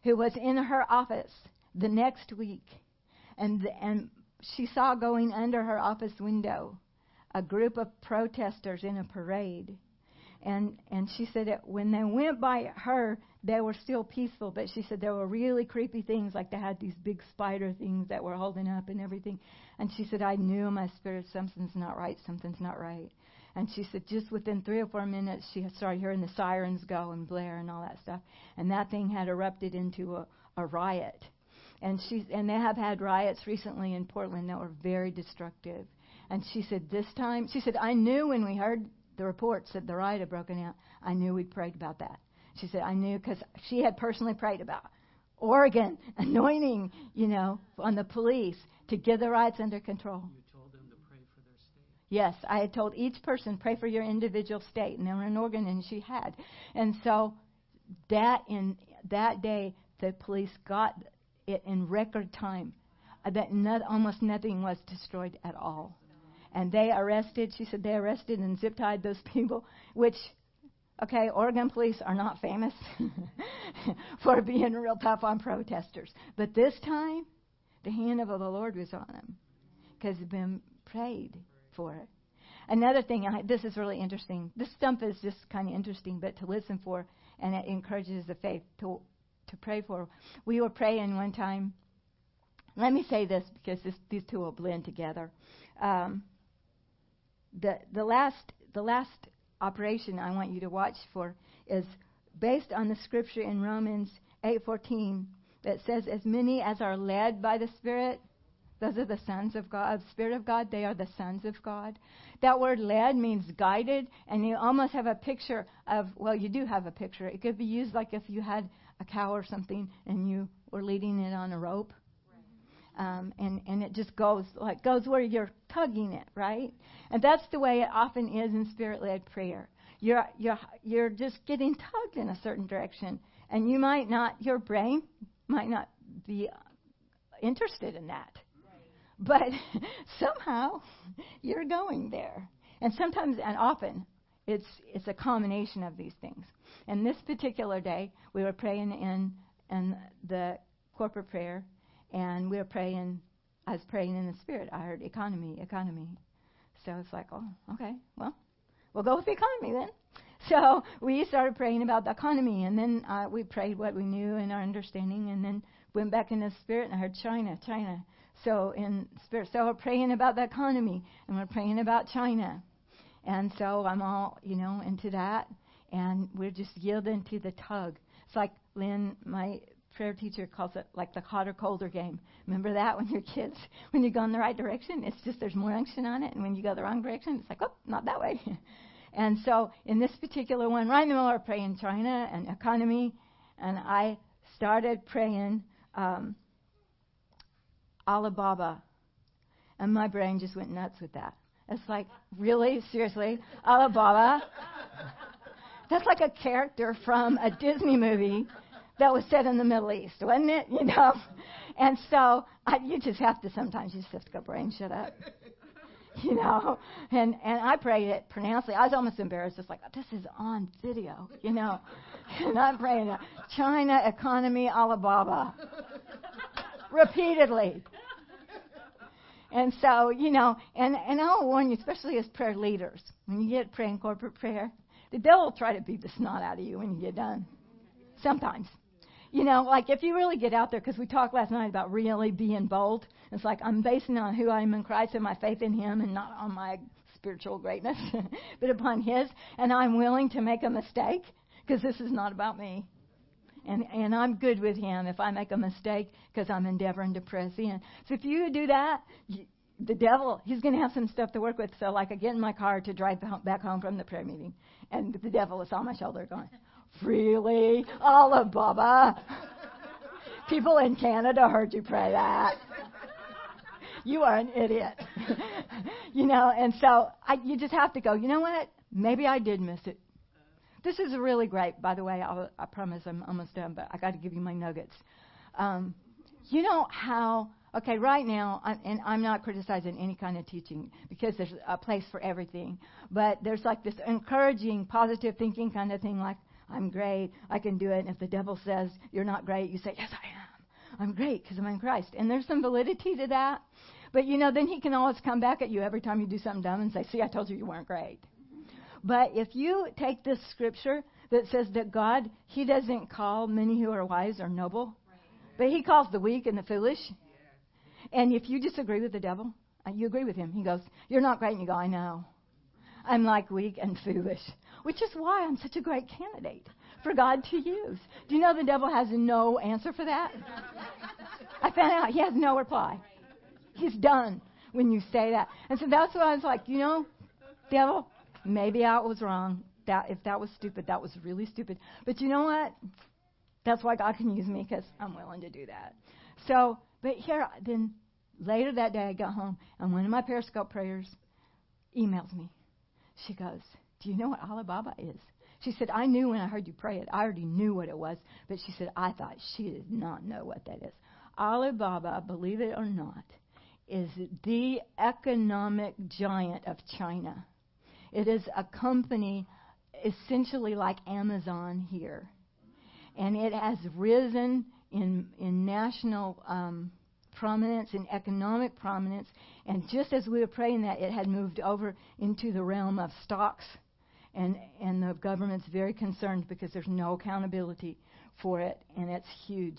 A: who was in her office the next week, and and she saw going under her office window a group of protesters in a parade. And and she said that when they went by her, they were still peaceful, but she said there were really creepy things, like they had these big spider things that were holding up and everything. And she said, I knew in my spirit something's not right, something's not right. And she said just within three or four minutes, she started hearing the sirens go and blare and all that stuff. And that thing had erupted into a, a riot. And she and they have had riots recently in Portland that were very destructive. And she said this time, she said I knew when we heard the reports that the riot had broken out, I knew we'd prayed about that. She said I knew because she had personally prayed about Oregon anointing, you know, on the police to get the riots under control.
B: You told them to pray for their state.
A: Yes, I had told each person pray for your individual state, and they were in Oregon, and she had, and so that in that day the police got it in record time uh, that not, almost nothing was destroyed at all. And they arrested, she said, they arrested and zip tied those people, which, okay, Oregon police are not famous for being real tough on protesters. But this time, the hand of the Lord was on them because they've been prayed for it. Another thing, I, this is really interesting. This stump is just kind of interesting, but to listen for, and it encourages the faith to to pray for. We were praying one time. Let me say this because this, these two will blend together. Um, the the last the last operation I want you to watch for is based on the scripture in Romans 8:14 that says, "As many as are led by the Spirit, those are the sons of God, Spirit of God. They are the sons of God. That word led means guided, and you almost have a picture of, well, you do have a picture. It could be used like if you had a cow or something and you were leading it on a rope. Um, and, and it just goes like goes where you're tugging it, right? And that's the way it often is in spirit-led prayer. You're you're you're just getting tugged in a certain direction, and you might not, your brain might not be interested in that but somehow you're going there. And sometimes and often it's it's a combination of these things. And this particular day we were praying in in the corporate prayer and we were praying I was praying in the spirit. I heard economy, economy. So it's like, oh, okay, well, we'll go with the economy then. So we started praying about the economy, and then uh, we prayed what we knew and our understanding, and then went back in the spirit, and I heard China, China. So in spirit, so we're praying about the economy and we're praying about China, and so I'm all you know into that, and we're just yielding to the tug. It's like Lynn, my prayer teacher calls it like the hotter colder game. Remember that when you're kids, when you go in the right direction, it's just there's more unction on it, and when you go the wrong direction, it's like oh, not that way. and so in this particular one, middle, we're praying China and economy, and I started praying. Um, Alibaba. And my brain just went nuts with that. It's like, really? Seriously? Alibaba? That's like a character from a Disney movie that was set in the Middle East, wasn't it? You know? And so I, you just have to sometimes you just have to go brain shut up. You know? And and I prayed it pronouncedly. I was almost embarrassed, It's like, this is on video, you know. And I'm praying China economy Alibaba repeatedly. And so, you know, and, and I'll warn you, especially as prayer leaders, when you get praying corporate prayer, the devil will try to beat the snot out of you when you get done. Sometimes. You know, like if you really get out there, because we talked last night about really being bold. It's like I'm basing on who I am in Christ and my faith in Him and not on my spiritual greatness, but upon His. And I'm willing to make a mistake because this is not about me and and I'm good with him if I make a mistake because I'm endeavoring to press in. So if you do that, you, the devil he's going to have some stuff to work with. So like I get in my car to drive back home from the prayer meeting, and the devil is on my shoulder going, "Freely, Alibaba." People in Canada heard you pray that. You are an idiot. you know, and so I, you just have to go, you know what? Maybe I did miss it. This is really great, by the way. I'll, i promise I'm almost done, but I got to give you my nuggets. Um, you know how? Okay, right now, I, and I'm not criticizing any kind of teaching because there's a place for everything. But there's like this encouraging, positive thinking kind of thing, like I'm great, I can do it. And if the devil says you're not great, you say yes, I am. I'm great because I'm in Christ. And there's some validity to that. But you know, then he can always come back at you every time you do something dumb and say, "See, I told you you weren't great." But if you take this scripture that says that God, He doesn't call many who are wise or noble, but He calls the weak and the foolish. And if you disagree with the devil, uh, you agree with him. He goes, You're not great. And you go, I know. I'm like weak and foolish, which is why I'm such a great candidate for God to use. Do you know the devil has no answer for that? I found out he has no reply. He's done when you say that. And so that's why I was like, you know, devil, Maybe I was wrong. That if that was stupid, that was really stupid. But you know what? That's why God can use me because I'm willing to do that. So, but here, then later that day, I got home and one of my Periscope prayers emails me. She goes, "Do you know what Alibaba is?" She said, "I knew when I heard you pray it. I already knew what it was, but she said I thought she did not know what that is." Alibaba, believe it or not, is the economic giant of China. It is a company essentially like Amazon here. And it has risen in, in national um, prominence, and economic prominence. And just as we were praying that, it had moved over into the realm of stocks. And, and the government's very concerned because there's no accountability for it, and it's huge.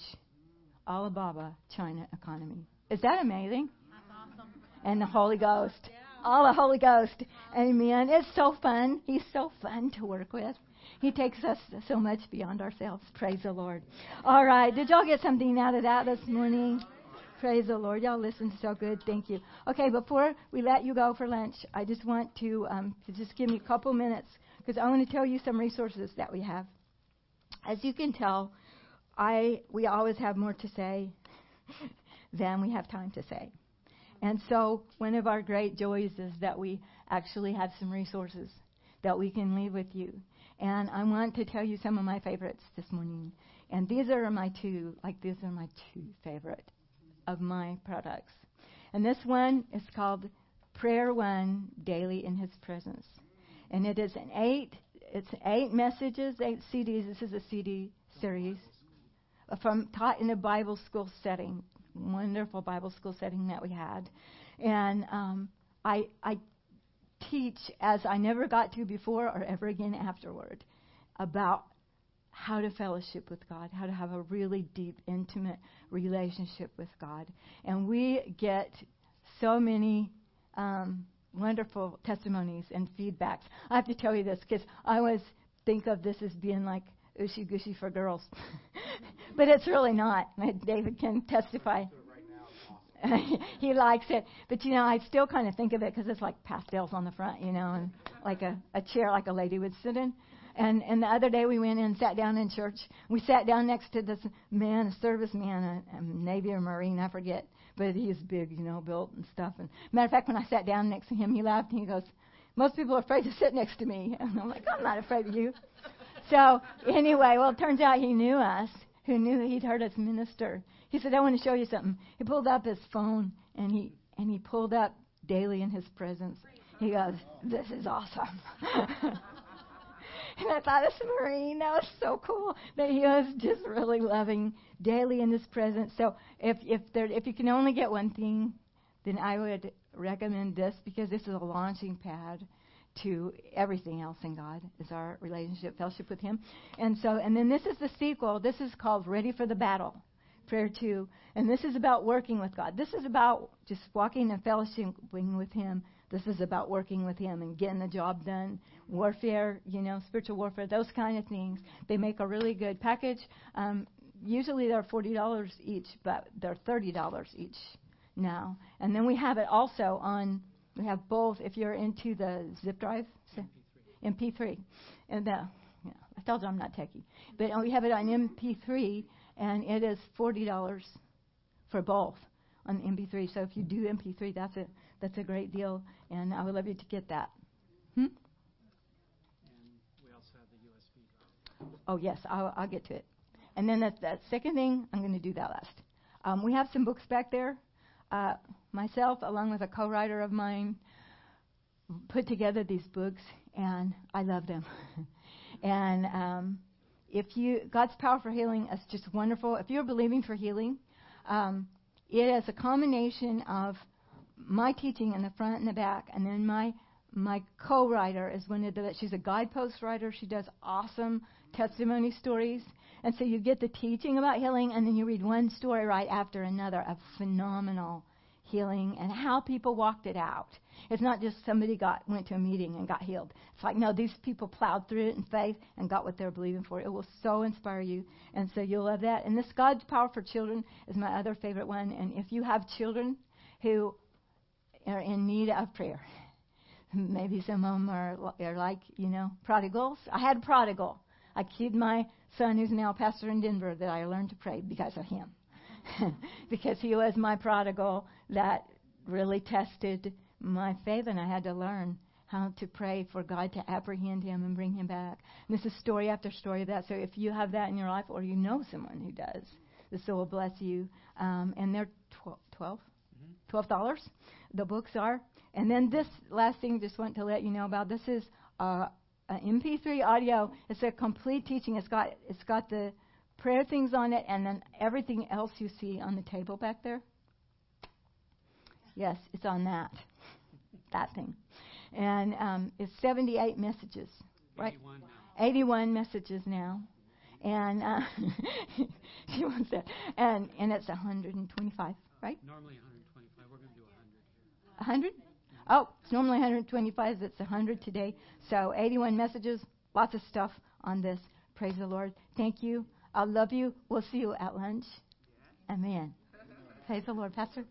A: Alibaba, China economy. Is that amazing?
C: Awesome.
A: And the Holy Ghost. All the Holy Ghost. Amen. It's so fun. He's so fun to work with. He takes us so much beyond ourselves. Praise the Lord. All right. Did y'all get something out of that this morning? Praise the Lord. Y'all listened so good. Thank you. Okay, before we let you go for lunch, I just want to, um, to just give me a couple minutes because I want to tell you some resources that we have. As you can tell, I we always have more to say than we have time to say. And so one of our great joys is that we actually have some resources that we can leave with you. And I want to tell you some of my favorites this morning. And these are my two, like these are my two favorite of my products. And this one is called Prayer One Daily in His Presence. And it is an eight, it's eight messages, eight CDs. This is a CD series from taught in a Bible school setting, wonderful Bible school setting that we had. And um, I, I teach as I never got to before or ever again afterward about how to fellowship with God, how to have a really deep, intimate relationship with God. And we get so many um, wonderful testimonies and feedbacks. I have to tell you this because I always think of this as being like ooshy gushy for girls. but it's really not. David can testify. he likes it. But, you know, I still kind of think of it because it's like pastels on the front, you know, and like a, a chair like a lady would sit in. And, and the other day we went in and sat down in church. We sat down next to this man, a service man, a, a Navy or Marine, I forget. But he's big, you know, built and stuff. And matter of fact, when I sat down next to him, he laughed and he goes, most people are afraid to sit next to me. And I'm like, I'm not afraid of you. So anyway, well, it turns out he knew us, who knew he'd heard us minister. He said, I want to show you something. He pulled up his phone and he and he pulled up daily in his presence. He goes, This is awesome. and I thought, this Marine, that was so cool that he was just really loving daily in his presence. So if if there if you can only get one thing, then I would recommend this because this is a launching pad to everything else in God is our relationship, fellowship with Him. And so, and then this is the sequel. This is called Ready for the Battle, Prayer 2. And this is about working with God. This is about just walking and fellowshipping with Him. This is about working with Him and getting the job done. Warfare, you know, spiritual warfare, those kind of things. They make a really good package. Um, usually they're $40 each, but they're $30 each now. And then we have it also on we have both. If you're into the zip drive, MP3, MP3. and the, yeah, I told you I'm not techie, but we have it on MP3, and it is forty dollars for both on MP3. So if you do MP3, that's a that's a great deal, and I would love you to get that. Hmm?
B: And we also have the USB.
A: Oh yes, I'll, I'll get to it. And then that, that second thing, I'm going to do that last. Um, we have some books back there. Uh, myself, along with a co-writer of mine, put together these books, and I love them. and um, if you, God's power for healing is just wonderful. If you're believing for healing, um, it is a combination of my teaching in the front and the back, and then my my co-writer is one of the. She's a guidepost writer. She does awesome testimony stories, and so you get the teaching about healing, and then you read one story right after another of phenomenal healing and how people walked it out. It's not just somebody got went to a meeting and got healed. It's like no, these people plowed through it in faith and got what they're believing for. It will so inspire you, and so you'll love that. And this God's power for children is my other favorite one. And if you have children who are in need of prayer, maybe some of them are, are like you know prodigals. I had a prodigal. I kid my son, who's now pastor in Denver, that I learned to pray because of him. because he was my prodigal that really tested my faith, and I had to learn how to pray for God to apprehend him and bring him back. And this is story after story of that. So if you have that in your life, or you know someone who does, This will bless you. Um, and they're tw- 12
B: Mhm.
A: $12. The books are. And then this last thing, just want to let you know about. This is uh, an MP3 audio. It's a complete teaching. It's got it's got the prayer things on it, and then everything else you see on the table back there. Yes, it's on that that thing, and um, it's 78 messages. Right.
B: 81
A: 81 messages now. And uh, she wants that. And and it's 125, right?
B: Normally 125. We're going to do 100
A: 100? Oh, it's normally 125. It's 100 today. So 81 messages, lots of stuff on this. Praise the Lord. Thank you. I love you. We'll see you at lunch. Amen. Praise the Lord, Pastor.